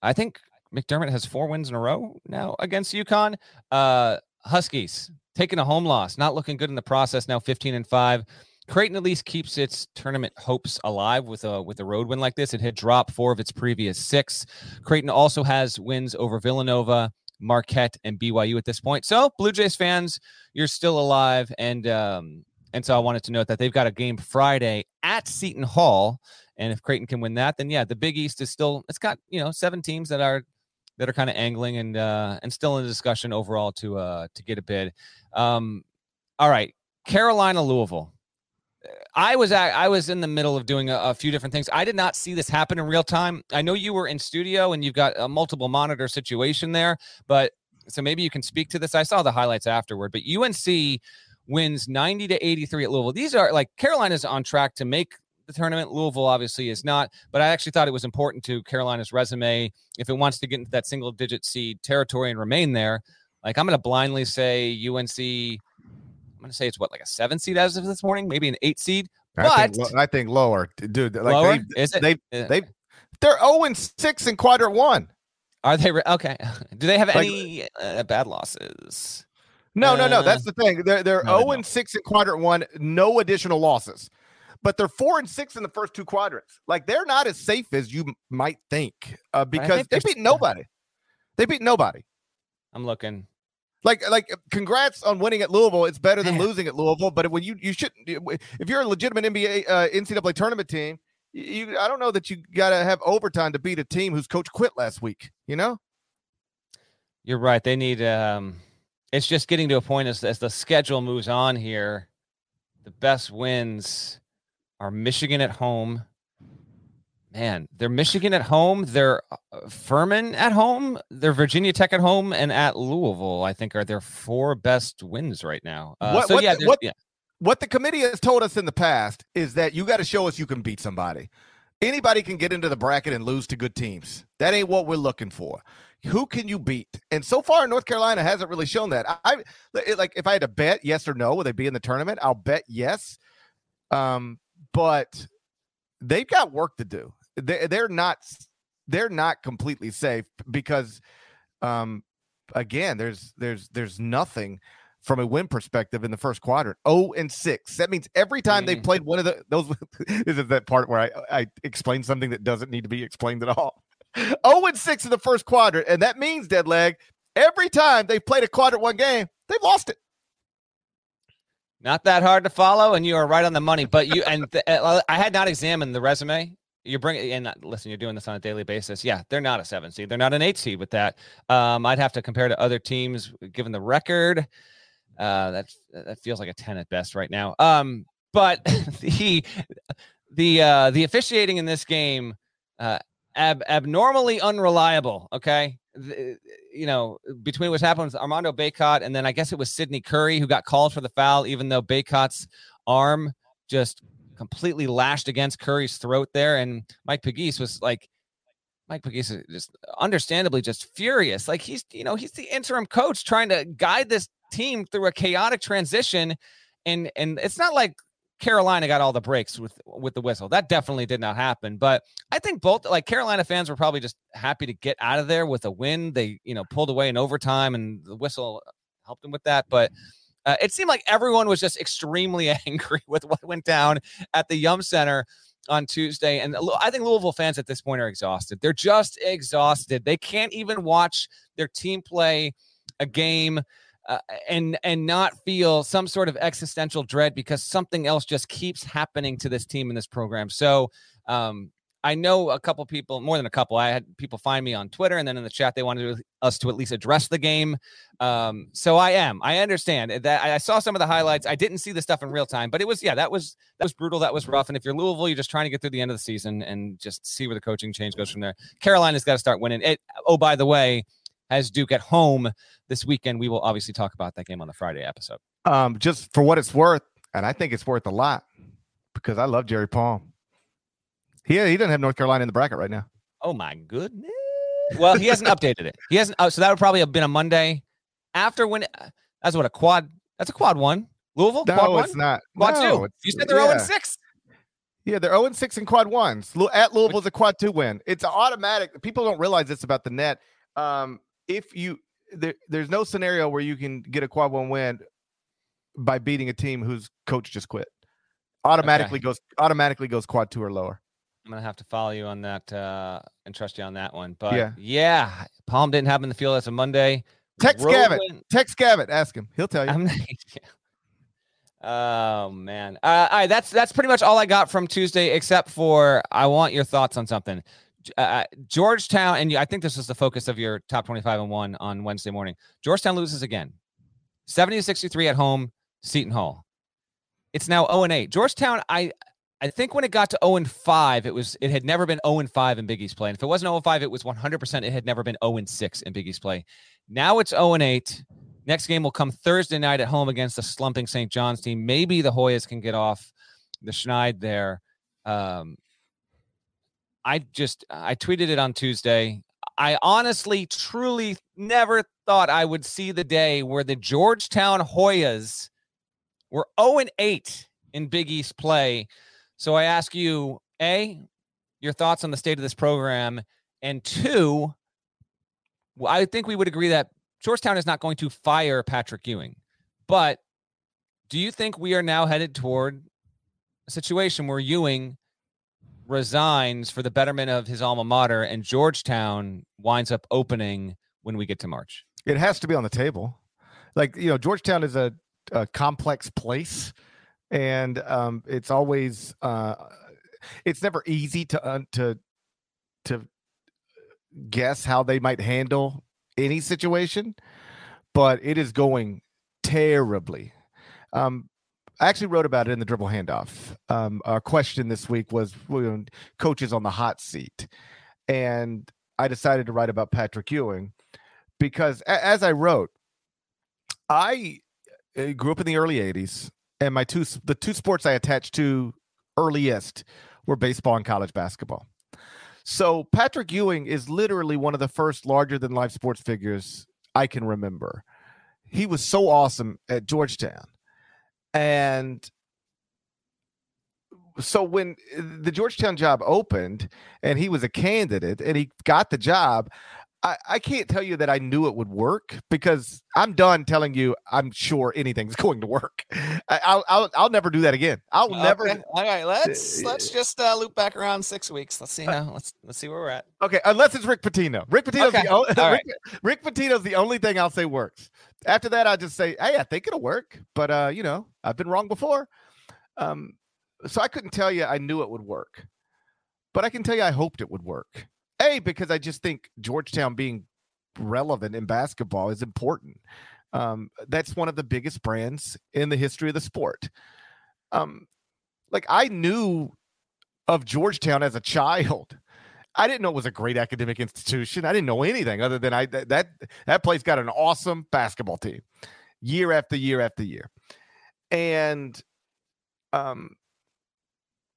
I think McDermott has four wins in a row now against UConn. Uh, Huskies taking a home loss, not looking good in the process. Now fifteen and five. Creighton at least keeps its tournament hopes alive with a with a road win like this. It had dropped four of its previous six. Creighton also has wins over Villanova, Marquette, and BYU at this point. So Blue Jays fans, you're still alive, and um, and so I wanted to note that they've got a game Friday at Seton Hall. And if Creighton can win that, then yeah, the Big East is still it's got, you know, seven teams that are that are kind of angling and uh and still in the discussion overall to uh to get a bid. Um all right. Carolina Louisville. I was at, I was in the middle of doing a, a few different things. I did not see this happen in real time. I know you were in studio and you've got a multiple monitor situation there, but so maybe you can speak to this. I saw the highlights afterward, but UNC wins 90 to 83 at Louisville. These are like Carolina's on track to make the tournament. Louisville obviously is not, but I actually thought it was important to Carolina's resume if it wants to get into that single digit seed territory and remain there. Like I'm going to blindly say UNC. I'm going to say it's what like a seven seed as of this morning, maybe an eight seed. I think, But- I think lower, dude. Like Lower? They, Is it? they Uh, they they're zero and six in quadrant one. Are they re- okay? [LAUGHS] Do they have Like- any uh, bad losses? No, no, no. Uh, That's the thing. They're they're no, zero and six in quadrant one. No additional losses, but they're four and six in the first two quadrants. Like they're not as safe as you might think, uh, because think they beat nobody. They beat nobody. I'm looking. Like, like, congrats on winning at Louisville. It's better than Man. [LAUGHS] losing at Louisville. But when you you should, if you're a legitimate NBA uh, NCAA tournament team, you I don't know that you got to have overtime to beat a team whose coach quit last week. You know, You're right. They need. um It's just getting to a point as as the schedule moves on here. The best wins are Michigan at home. Man, they're Michigan at home. They're uh, Furman at home. They're Virginia Tech at home, and at Louisville. I think are their four best wins right now. Uh, What- so what yeah, what- yeah. what the committee has told us in the past is that you got to show us you can beat somebody. Anybody can get into the bracket and lose to good teams. That ain't what we're looking for. Who can you beat? And so far, North Carolina hasn't really shown that. I, I like if I had to bet yes or no, will they be in the tournament? I'll bet yes. Um, but they've got work to do. They, they're not they're not completely safe because, um, again, there's there's there's nothing from a win perspective in the first quadrant. Oh and six. That means every time they Mm. played one of the those [LAUGHS] this is that part where I I explain something that doesn't need to be explained at all. Oh and six in the first quadrant, and that means dead leg. every time they've played a quadrant one game, they've lost it. Not that hard to follow, and you are right on the money. But you and uh, I had not examined the resume. You're bringing and listen, you're doing this on a daily basis. Yeah, they're not a seven seed. They're not an eight seed with that. Um, I'd have to compare to other teams given the record. Uh, that that feels like a ten at best right now. Um, but [LAUGHS] the the uh, the officiating in this game uh, ab- abnormally unreliable. Okay, the, you know between what's happened with Armando Bacot and then I guess it was Sydney Curry who got called for the foul, even though Bacot's arm just completely lashed against Curry's throat there, and Mike Pegues was like. Mike Pegues is just understandably just furious. Like he's, you know, he's the interim coach trying to guide this team through a chaotic transition. And and it's not like Carolina got all the breaks with with the whistle. That definitely did not happen. But I think both like Carolina fans were probably just happy to get out of there with a win. They you know pulled away in overtime, and the whistle helped them with that. But uh, it seemed like everyone was just extremely [LAUGHS] angry with what went down at the Yum Center on Tuesday. And I think Louisville fans at this point are exhausted. They're just exhausted. They can't even watch their team play a game uh, and and not feel some sort of existential dread because something else just keeps happening to this team and this program. So um, I know a couple people, more than a couple. I had people find me on Twitter and then in the chat they wanted us to at least address the game. Um, so I am. I understand that. I saw some of the highlights. I didn't see the stuff in real time, but it was yeah, that was that was brutal. That was rough. And if you're Louisville, you're just trying to get through the end of the season and just see where the coaching change goes from there. Carolina's got to start winning. It. Oh, by the way, has Duke at home this weekend. We will obviously talk about that game on the Friday episode. Um, just for what it's worth, and I think it's worth a lot because I love Jerry Palm. He he doesn't have North Carolina in the bracket right now. Oh my goodness. Well, he hasn't updated it. He hasn't. Uh, so that would probably have been a Monday after when. Uh, that's what a quad. That's a quad one. Louisville. No, quad it's not. Quad no, two. You said they're zero yeah. and six. Yeah, they're 0 6 in quad ones. At Louisville's a quad two win. It's automatic. People don't realize this about the net. Um, if you there, there's no scenario where you can get a quad one win by beating a team whose coach just quit. Automatically okay. goes automatically goes quad two or lower. I'm gonna have to follow you on that uh, and trust you on that one. But yeah, yeah Palm didn't happen in the field as a Monday. Text Gavitt. Text Gavitt. Ask him. He'll tell you. [LAUGHS] oh man. Uh, all right, that's that's pretty much all I got from Tuesday, except for I want your thoughts on something. Uh, uh, Georgetown, and I think this is the focus of your top 25 and one on Wednesday morning. Georgetown loses again 70 63 at home, Seton Hall. It's now 0 and 8. Georgetown, I I think when it got to 0 and 5, it was it had never been 0 and 5 in Big East play. And if it wasn't 0 and 5, it was 100% it had never been 0 and 6 in Big East play. Now it's 0 and 8. Next game will come Thursday night at home against the slumping St. John's team. Maybe the Hoyas can get off the schneid there. Um, I just I tweeted it on Tuesday. I honestly, truly never thought I would see the day where the Georgetown Hoyas were 0 and 8 in Big East play. So I ask you, A, your thoughts on the state of this program, and two, I think we would agree that Georgetown is not going to fire Patrick Ewing. But do you think we are now headed toward a situation where Ewing resigns for the betterment of his alma mater, and Georgetown winds up opening when we get to March. It has to be on the table. Like you know, Georgetown is a, a complex place, and um, it's always uh, it's never easy to uh, to to guess how they might handle any situation, but it is going terribly. Um, I actually wrote about it in the dribble handoff. Um, our question this week was coaches on the hot seat, and I decided to write about Patrick Ewing because, a- as I wrote, I uh, grew up in the early '80s, and my two the two sports I attached to earliest were baseball and college basketball. So Patrick Ewing is literally one of the first larger than life sports figures I can remember. He was so awesome at Georgetown and so when eh, the Georgetown job opened and he was a candidate and he got the job, I, I can't tell you that I knew it would work because I'm done telling you I'm sure anything's [LAUGHS] going to work. I, will I'll I'll never do that again. I'll okay. never. All right, let's let's just uh, loop back around six weeks. Let's see Uh, how let's let's see where we're at. Okay, unless it's Rick Pitino. Rick Pitino's Okay, the only, [LAUGHS] all Rick, Rick Pitino's the only thing I'll say works. After that, I just say, hey, I think it'll work, but uh, you know, I've been wrong before. Um, so I couldn't tell you I knew it would work, but I can tell you I hoped it would work. A because I just think Georgetown being relevant in basketball is important. Um, that's one of the biggest brands in the history of the sport. Um, like I knew of Georgetown as a child. I didn't know it was a great academic institution. I didn't know anything other than I that that, that place got an awesome basketball team year after year after year. And um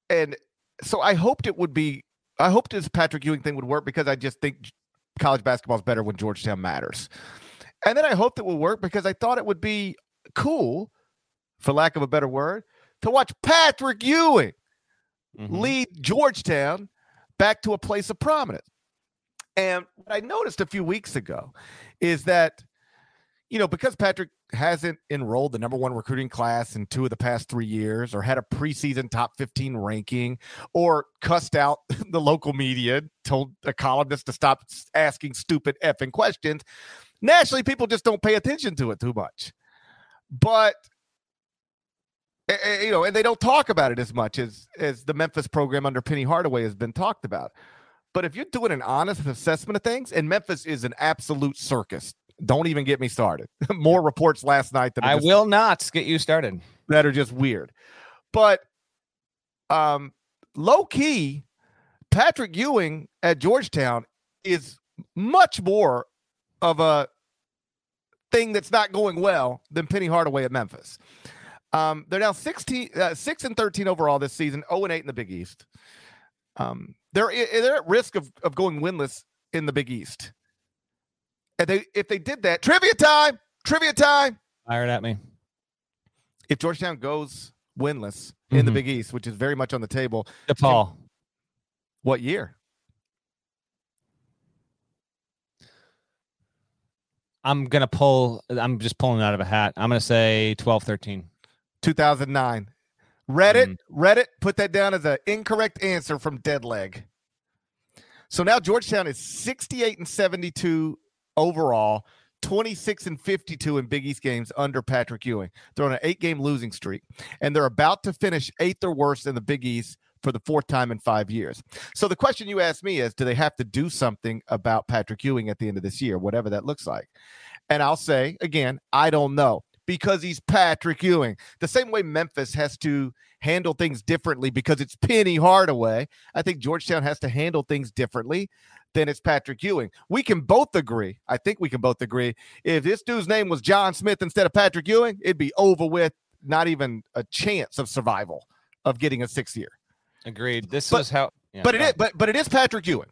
and so I hoped it would be I hoped this Patrick Ewing thing would work because I just think college basketball is better when Georgetown matters. And then I hoped it would work because I thought it would be cool, for lack of a better word, to watch Patrick Ewing Mhm. lead Georgetown back to a place of prominence. And what I noticed a few weeks ago is that, you know, because Patrick hasn't enrolled the number one recruiting class in two of the past three years, or had a preseason top 15 ranking, or cussed out [LAUGHS] the local media, told a columnist to stop asking stupid effing questions, nationally, people just don't pay attention to it too much. But you know, and they don't talk about it as much as as the Memphis program under Penny Hardaway has been talked about. But if you're doing an honest assessment of things, and Memphis is an absolute circus, don't even get me started. [LAUGHS] More reports last night that I just, will not get you started. that are just weird. But um, low key, Patrick Ewing at Georgetown is much more of a thing that's not going well than Penny Hardaway at Memphis. Um, they're now 16, uh, 6 and 13 overall this season, 0 and 8 in the Big East. Um, they're they're at risk of, of going winless in the Big East. And they if they did that, trivia time, trivia time. Fire it at me. If Georgetown goes winless in the Mhm. Big East, which is very much on the table, DePaul. what year? I'm gonna pull. I'm just pulling it out of a hat. I'm gonna say 12, 13. 2009. Reddit, Mhm. Reddit put that down as an incorrect answer from Deadleg. So now Georgetown is 68 and 72 overall, 26 and 52 in Big East games under Patrick Ewing. They're on an eight game losing streak, and they're about to finish eighth or worse in the Big East for the fourth time in five years. So the question you asked me is do they have to do something about Patrick Ewing at the end of this year, whatever that looks like? And I'll say again, I don't know because he's Patrick Ewing. The same way Memphis has to handle things differently because it's Penny Hardaway. I think Georgetown has to handle things differently than it's Patrick Ewing. We can both agree. I think we can both agree. If this dude's name was John Smith instead of Patrick Ewing, it'd be over with, not even a chance of survival of getting a sixth year. Agreed. This But- was how. yeah, but it is, but but it is Patrick Ewing,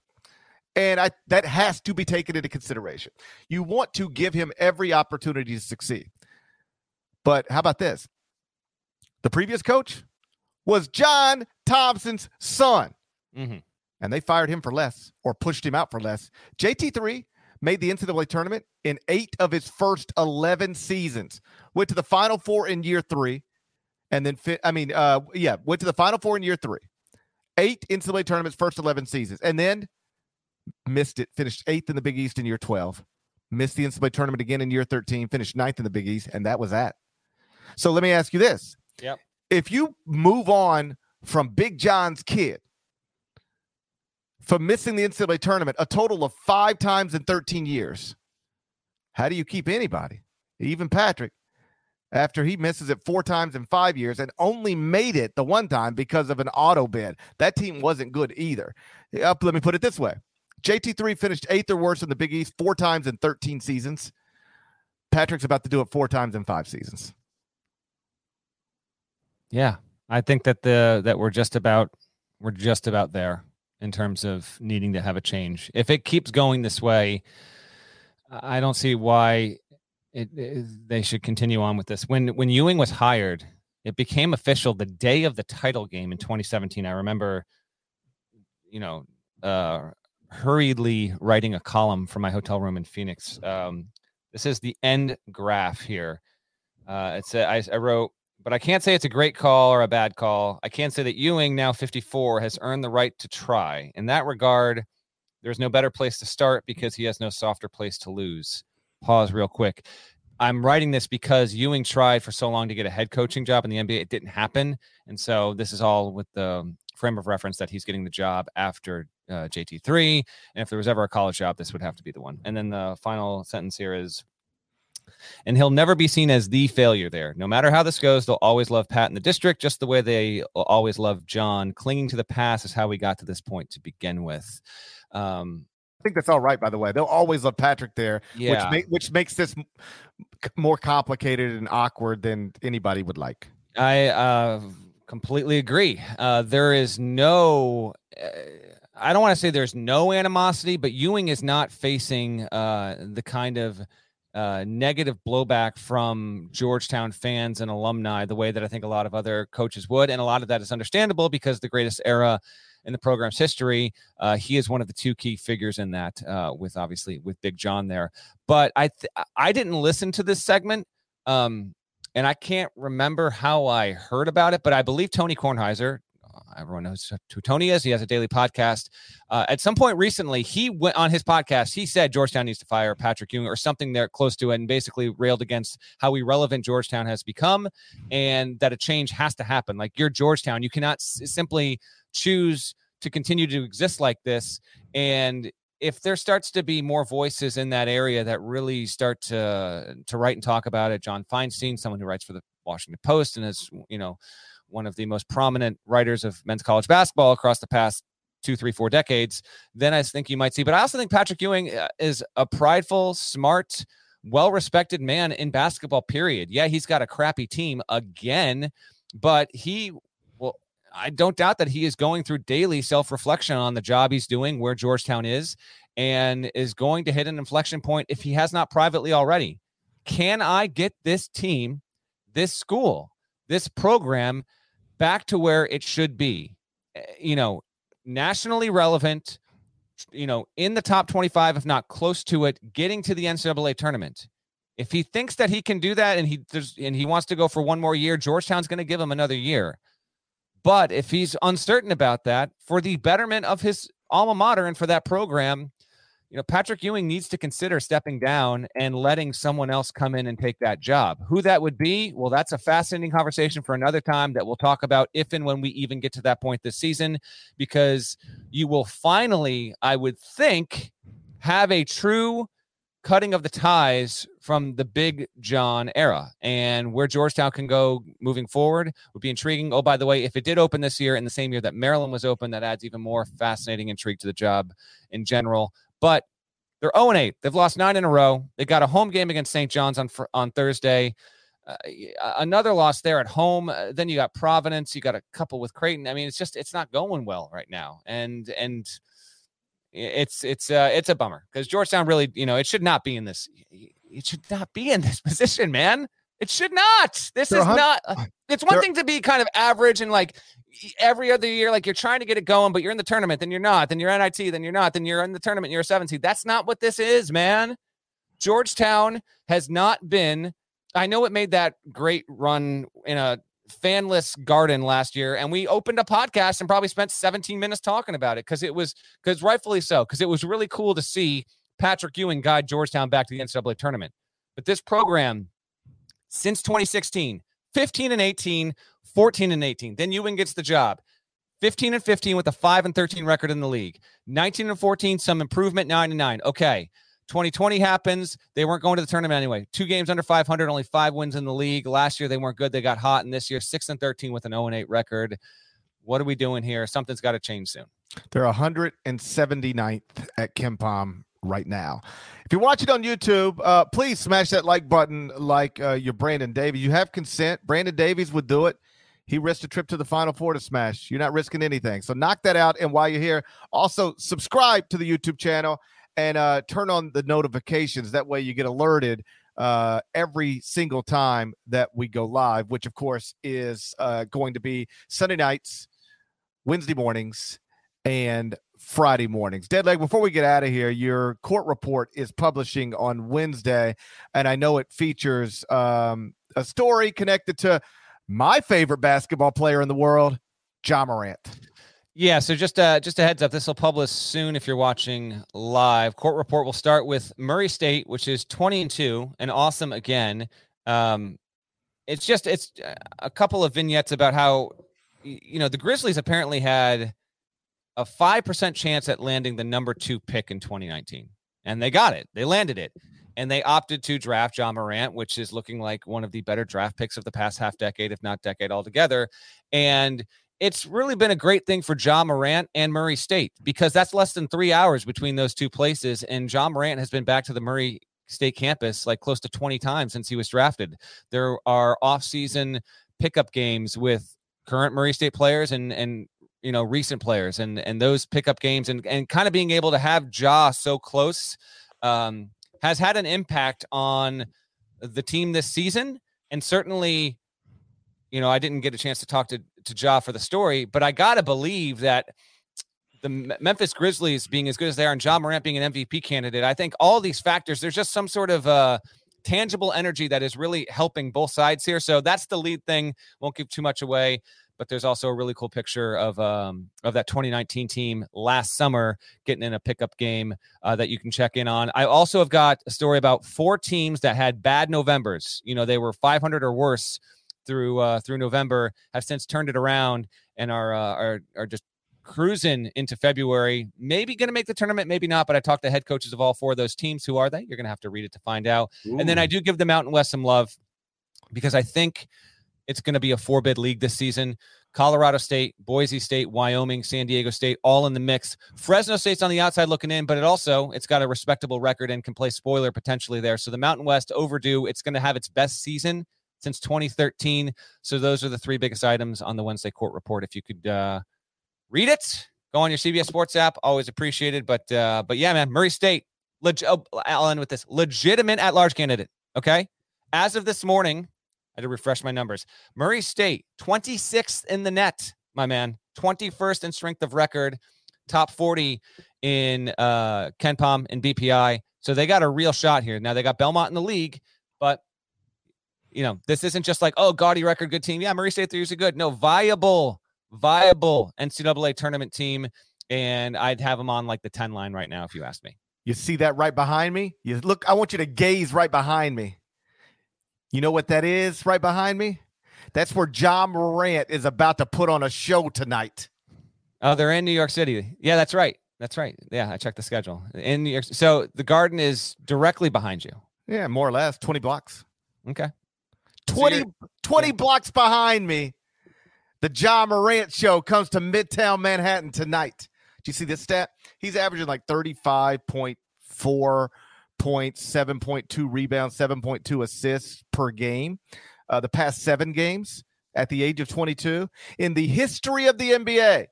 and I that has to be taken into consideration. You want to give him every opportunity to succeed. But how about this? The previous coach was John Thompson's son, Mhm. And they fired him for less or pushed him out for less. JT3 made the NCAA tournament in eight of his first 11 seasons, went to the Final Four in year three, and then, fi- I mean, uh, yeah, went to the Final Four in year three eight NCAA tournaments first 11 seasons, and then missed it. Finished eighth in the Big East in year 12. Missed the NCAA tournament again in year 13. Finished ninth in the Big East, and that was that. So let me ask you this: Yep. If you move on from Big John's kid from missing the NCAA tournament a total of five times in 13 years, how do you keep anybody, even Patrick? after he misses it four times in five years and only made it the one time because of an auto bid. That team wasn't good either. Up, let me put it this way JT3 finished eighth or worse in the Big East four times in 13 seasons. Patrick's about to do it four times in five seasons. Yeah, I think that the that we're just about we're just about there in terms of needing to have a change. If it keeps going this way, I don't see why it, it- they should continue on with this. When when Ewing was hired, it became official the day of the title game in 2017. I remember, you know, uh, hurriedly writing a column from my hotel room in Phoenix. Um, this is the end graph here. Uh, it's a, I, I wrote, but I can't say it's a great call or a bad call. I can say that Ewing, now 54, has earned the right to try. In that regard, there's no better place to start because he has no softer place to lose. Pause real quick. I'm writing this because Ewing tried for so long to get a head coaching job in the NBA. It didn't happen. And so this is all with the frame of reference that he's getting the job after uh, JT3. And if there was ever a college job, this would have to be the one. And then the final sentence here is and he'll never be seen as the failure there. No matter how this goes, they'll always love Pat in the district, just the way they always love John. Clinging to the past is how we got to this point to begin with. Um, I think that's all right, by the way. They'll always love Patrick there, yeah. which, which makes this more complicated and awkward than anybody would like. I uh, completely agree. Uh, there is no. Uh, I don't want to say there's no animosity, but Ewing is not facing uh, the kind of uh, negative blowback from Georgetown fans and alumni the way that I think a lot of other coaches would. And a lot of that is understandable because the greatest era in the program's history, uh, he is one of the two key figures in that, uh, with obviously with Big John there. But I th- I didn't listen to this segment. Um, and I can't remember how I heard about it, but I believe Tony Kornheiser, everyone knows who Tony is. He has a daily podcast. Uh, at some point recently, he went on his podcast. He said Georgetown needs to fire Patrick Ewing or something there close to it, and basically railed against how irrelevant Georgetown has become, and that a change has to happen. Like you're Georgetown, you cannot s- simply choose to continue to exist like this. And if there starts to be more voices in that area that really start to to write and talk about it, John Feinstein, someone who writes for the Washington Post and is you know one of the most prominent writers of men's college basketball across the past two, three, four decades, then I think you might see. But I also think Patrick Ewing uh, is a prideful, smart, well respected man in basketball, period. Yeah, he's got a crappy team again, but he, well, I don't doubt that he is going through daily self reflection on the job he's doing, where Georgetown is, and is going to hit an inflection point if he has not privately already. Can I get this team, this school, this program back to where it should be. Eh, you know, nationally relevant, you know, in the top 25, if not close to it, getting to the NCAA tournament. If he thinks that he can do that and he and he wants to go for one more year, Georgetown's going to give him another year. But if he's uncertain about that, for the betterment of his alma mater and for that program, you know, Patrick Ewing needs to consider stepping down and letting someone else come in and take that job. Who that would be, well, that's a fascinating conversation for another time that we'll talk about if and when we even get to that point this season, because you will finally, I would think, have a true cutting of the ties from the big John era and where Georgetown can go moving forward would be intriguing. Oh, by the way, if it did open this year in the same year that Maryland was open, that adds even more fascinating intrigue to the job in general. But they're 0 8. They've lost nine in a row. They got a home game against St. John's on on Thursday. Uh, another loss there at home. Uh, then you got Providence. You got a couple with Creighton. I mean, it's just it's not going well right now, and and it's it's uh, it's a bummer because Georgetown really, you know, it should not be in this. It should not be in this [LAUGHS] position, man. It should not. This is not. It's one thing to be kind of average and like every other year, like you're trying to get it going, but you're in the tournament, then you're not, then you're NIT, then you're not, then you're in the tournament, you're a seven seed. That's not what this is, man. Georgetown has not been. I know it made that great run in a fanless garden last year, and we opened a podcast and probably spent 17 minutes talking about it because it was because rightfully so, because it was really cool to see Patrick Ewing guide Georgetown back to the NCAA tournament. But this program, since 2016, 15 and 18, 14 and 18. Then Ewing gets the job. 15 and 15 with a 5 and 13 record in the league. 19 and 14, some improvement, 9 and 9. Okay. 2020 happens. They weren't going to the tournament anyway. Two games under 500, only five wins in the league. Last year they weren't good. They got hot, and this year 6 and 13 with an 0 and 8 record. What are we doing here? Something's got to change soon. They're 179th at KenPom right now. If you're watching on YouTube, uh, please smash that like button like uh, your Brandon Davies. You have consent. Brandon Davies would do it. He risked a trip to the Final Four to smash. You're not risking anything. So knock that out. And while you're here, also subscribe to the YouTube channel and uh, turn on the notifications. That way you get alerted uh, every single time that we go live, which of course is uh, going to be Sunday nights, Wednesday mornings, and Friday mornings. Deadleg, before we get out of here, your court report is publishing on Wednesday, and I know it features um, a story connected to my favorite basketball player in the world, Ja Morant. Yeah, so just uh, just a heads up, this will publish soon if you're watching live. Court report will start with Murray State, which is 20 and 2 and awesome again. Um, it's just it's uh, a couple of vignettes about how you know the Grizzlies apparently had a 5% chance at landing the number 2 pick in 2019 and they got it. They landed it and they opted to draft Ja Morant, which is looking like one of the better draft picks of the past half decade, if not decade altogether. And it's really been a great thing for Ja Morant and Murray State because that's less than three hours between those two places. And Ja Morant has been back to the Murray State campus like close to 20 times since he was drafted. There are off-season pickup games with current Murray State players and and you know recent players and and those pickup games and and kind of being able to have Ja so close um, has had an impact on the team this season and certainly you know I didn't get a chance to talk to to Ja for the story, but I gotta believe that the Memphis Grizzlies being as good as they are and Ja Morant being an MVP candidate, I think all these factors, there's just some sort of uh, tangible energy that is really helping both sides here. So that's the lead thing. Won't give too much away, but there's also a really cool picture of um, of that 2019 team last summer getting in a pickup game uh, that you can check in on. I also have got a story about four teams that had bad Novembers. You know, they were 500 or worse through uh, through November, have since turned it around and are uh, are are just cruising into February. Maybe going to make the tournament, maybe not. But I talked to head coaches of all four of those teams. Who are they? You're going to have to read it to find out. Ooh. And then I do give the Mountain West some love because I think it's going to be a four bid league this season. Colorado State, Boise State, Wyoming, San Diego State, all in the mix. Fresno State's on the outside looking in, but it also it's got a respectable record and can play spoiler potentially there. So the Mountain West overdue. It's going to have its best season since 2013. So those are the three biggest items on the Wednesday court report. If you could uh, read it, go on your CBS Sports app. Always appreciated. But uh, but yeah, man, Murray State. Leg- oh, I'll end with this: legitimate at-large candidate. Okay, as of this morning, had to refresh my numbers. Murray State, 26th in the net, my man, 21st in strength of record, top 40 in uh, KenPom and BPI. So they got a real shot here. Now they got Belmont in the league, but you know, this isn't just like, oh, gaudy record, good team. Yeah, Murray State years are good. No, viable, viable NCAA tournament team. And I'd have them on like the 10 line right now if you ask me. You see that right behind me? You look, I want you to gaze right behind me. You know what that is right behind me? That's where Ja Morant is about to put on a show tonight. Oh, they're in New York City. Yeah, that's right. That's right. Yeah, I checked the schedule. In New York. So the garden is directly behind you. Yeah, more or less 20 blocks. Okay. 20, so 20 yeah. blocks behind me, the Ja Morant show comes to Midtown Manhattan tonight. Do you see this stat? He's averaging like 35.4 points, 7.2 rebounds, 7.2 assists per game. Uh, the past seven games at the age of 22. In the history of the NBA,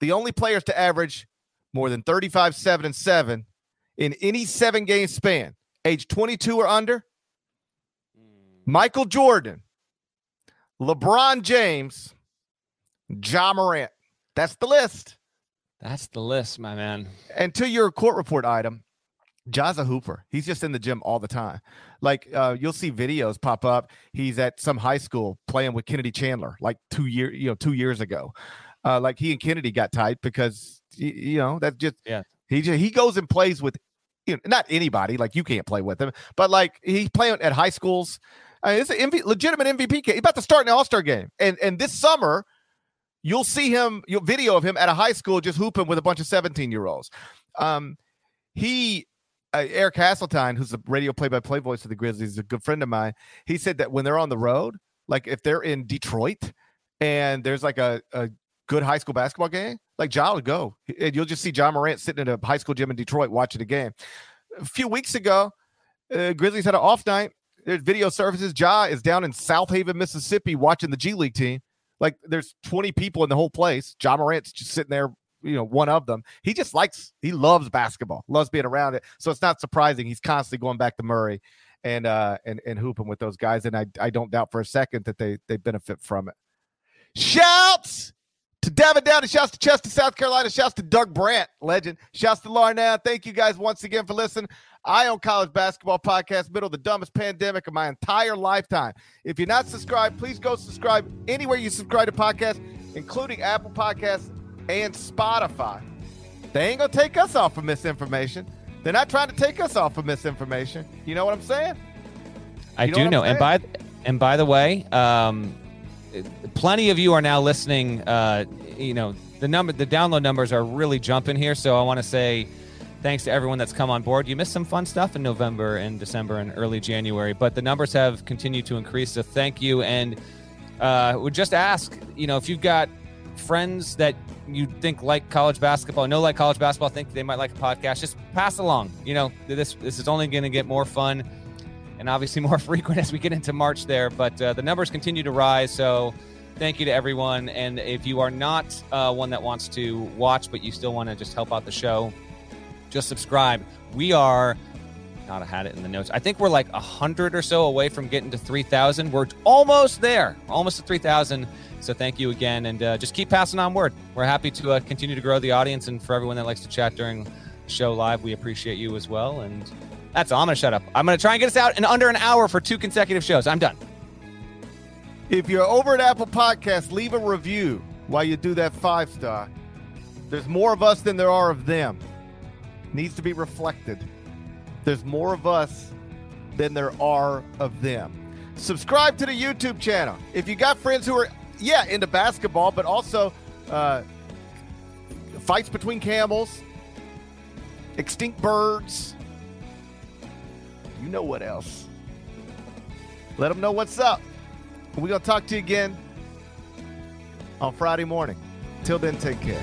the only players to average more than 35, 7, and 7 in any seven game span, age 22 or under, Michael Jordan, LeBron James, Ja Morant. That's the list. That's the list, my man. And to your court report item, Ja's a hooper. He's just in the gym all the time. Like uh, you'll see videos pop up. He's at some high school playing with Kennedy Chandler, like two year, you know, two years ago. Uh, like he and Kennedy got tight because you know that just yeah. He just, he goes and plays with you know, not anybody. Like you can't play with him, but like he's playing at high schools I mean, it's an MV, legitimate MVP. He's about to start an All Star game, and and this summer, you'll see him. You'll video of him at a high school just hooping with a bunch of seventeen year olds. Um, he uh, Eric Hasseltine, who's the radio play by play voice of the Grizzlies, is a good friend of mine. He said that when they're on the road, like if they're in Detroit and there's like a, a good high school basketball game, like Ja would go. And you'll just see Ja Morant sitting in a high school gym in Detroit watching a game. A few weeks ago, uh, Grizzlies had an off night there's video services. Ja is down in Southaven, Mississippi, watching the G League team. Like there's 20 people in the whole place. Ja Morant's just sitting there, you know, one of them. He just likes, he loves basketball, loves being around it. So it's not surprising he's constantly going back to Murray and uh and and hooping with those guys. And I I don't doubt for a second that they they benefit from it. Shouts to Davin Down. Shouts to Chester, South Carolina. Shouts to Doug Brandt, legend. Shouts to Larnell. Thank you guys once again for listening. Eye on College Basketball Podcast, middle of the dumbest pandemic of my entire lifetime. If you're not subscribed, please go subscribe anywhere you subscribe to podcasts, including Apple Podcasts and Spotify. They ain't gonna take us off of misinformation. They're not trying to take us off of misinformation. You know what I'm saying? I You know do know. And by and by the way, um, plenty of you are now listening. Uh, you know, the number, the download numbers are really jumping here. So I want to say thanks to everyone that's come on board. You missed some fun stuff in November and December and early January, but the numbers have continued to increase. So thank you. And uh, would just ask, you know, if you've got friends that you think like college basketball, know like college basketball, think they might like a podcast, just pass along. You know, this this is only going to get more fun and obviously [LAUGHS] more frequent as we get into March there. But uh, the numbers continue to rise. So thank you to everyone. And if you are not uh, one that wants to watch, but you still want to just help out the show, just subscribe. We are. Not had it in the notes. I think we're like a hundred or so away from getting to three thousand. We're almost there, almost to three thousand. So thank you again, and uh, just keep passing on word. We're happy to uh, continue to grow the audience, and for everyone that likes to chat during the show live, we appreciate you as well. And that's all. I'm gonna shut up. I'm gonna try and get us out in under an hour for two consecutive shows. I'm done. If you're over at Apple Podcasts, leave a review while you do that five star. There's more of us than there are of them. Needs to be reflected. There's more of us than there are of them. Subscribe to the YouTube channel. If you got friends who are, yeah, into basketball, but also uh, fights between camels, extinct birds, you know what else. Let them know what's up. We're going to talk to you again on Friday morning. Till then, take care.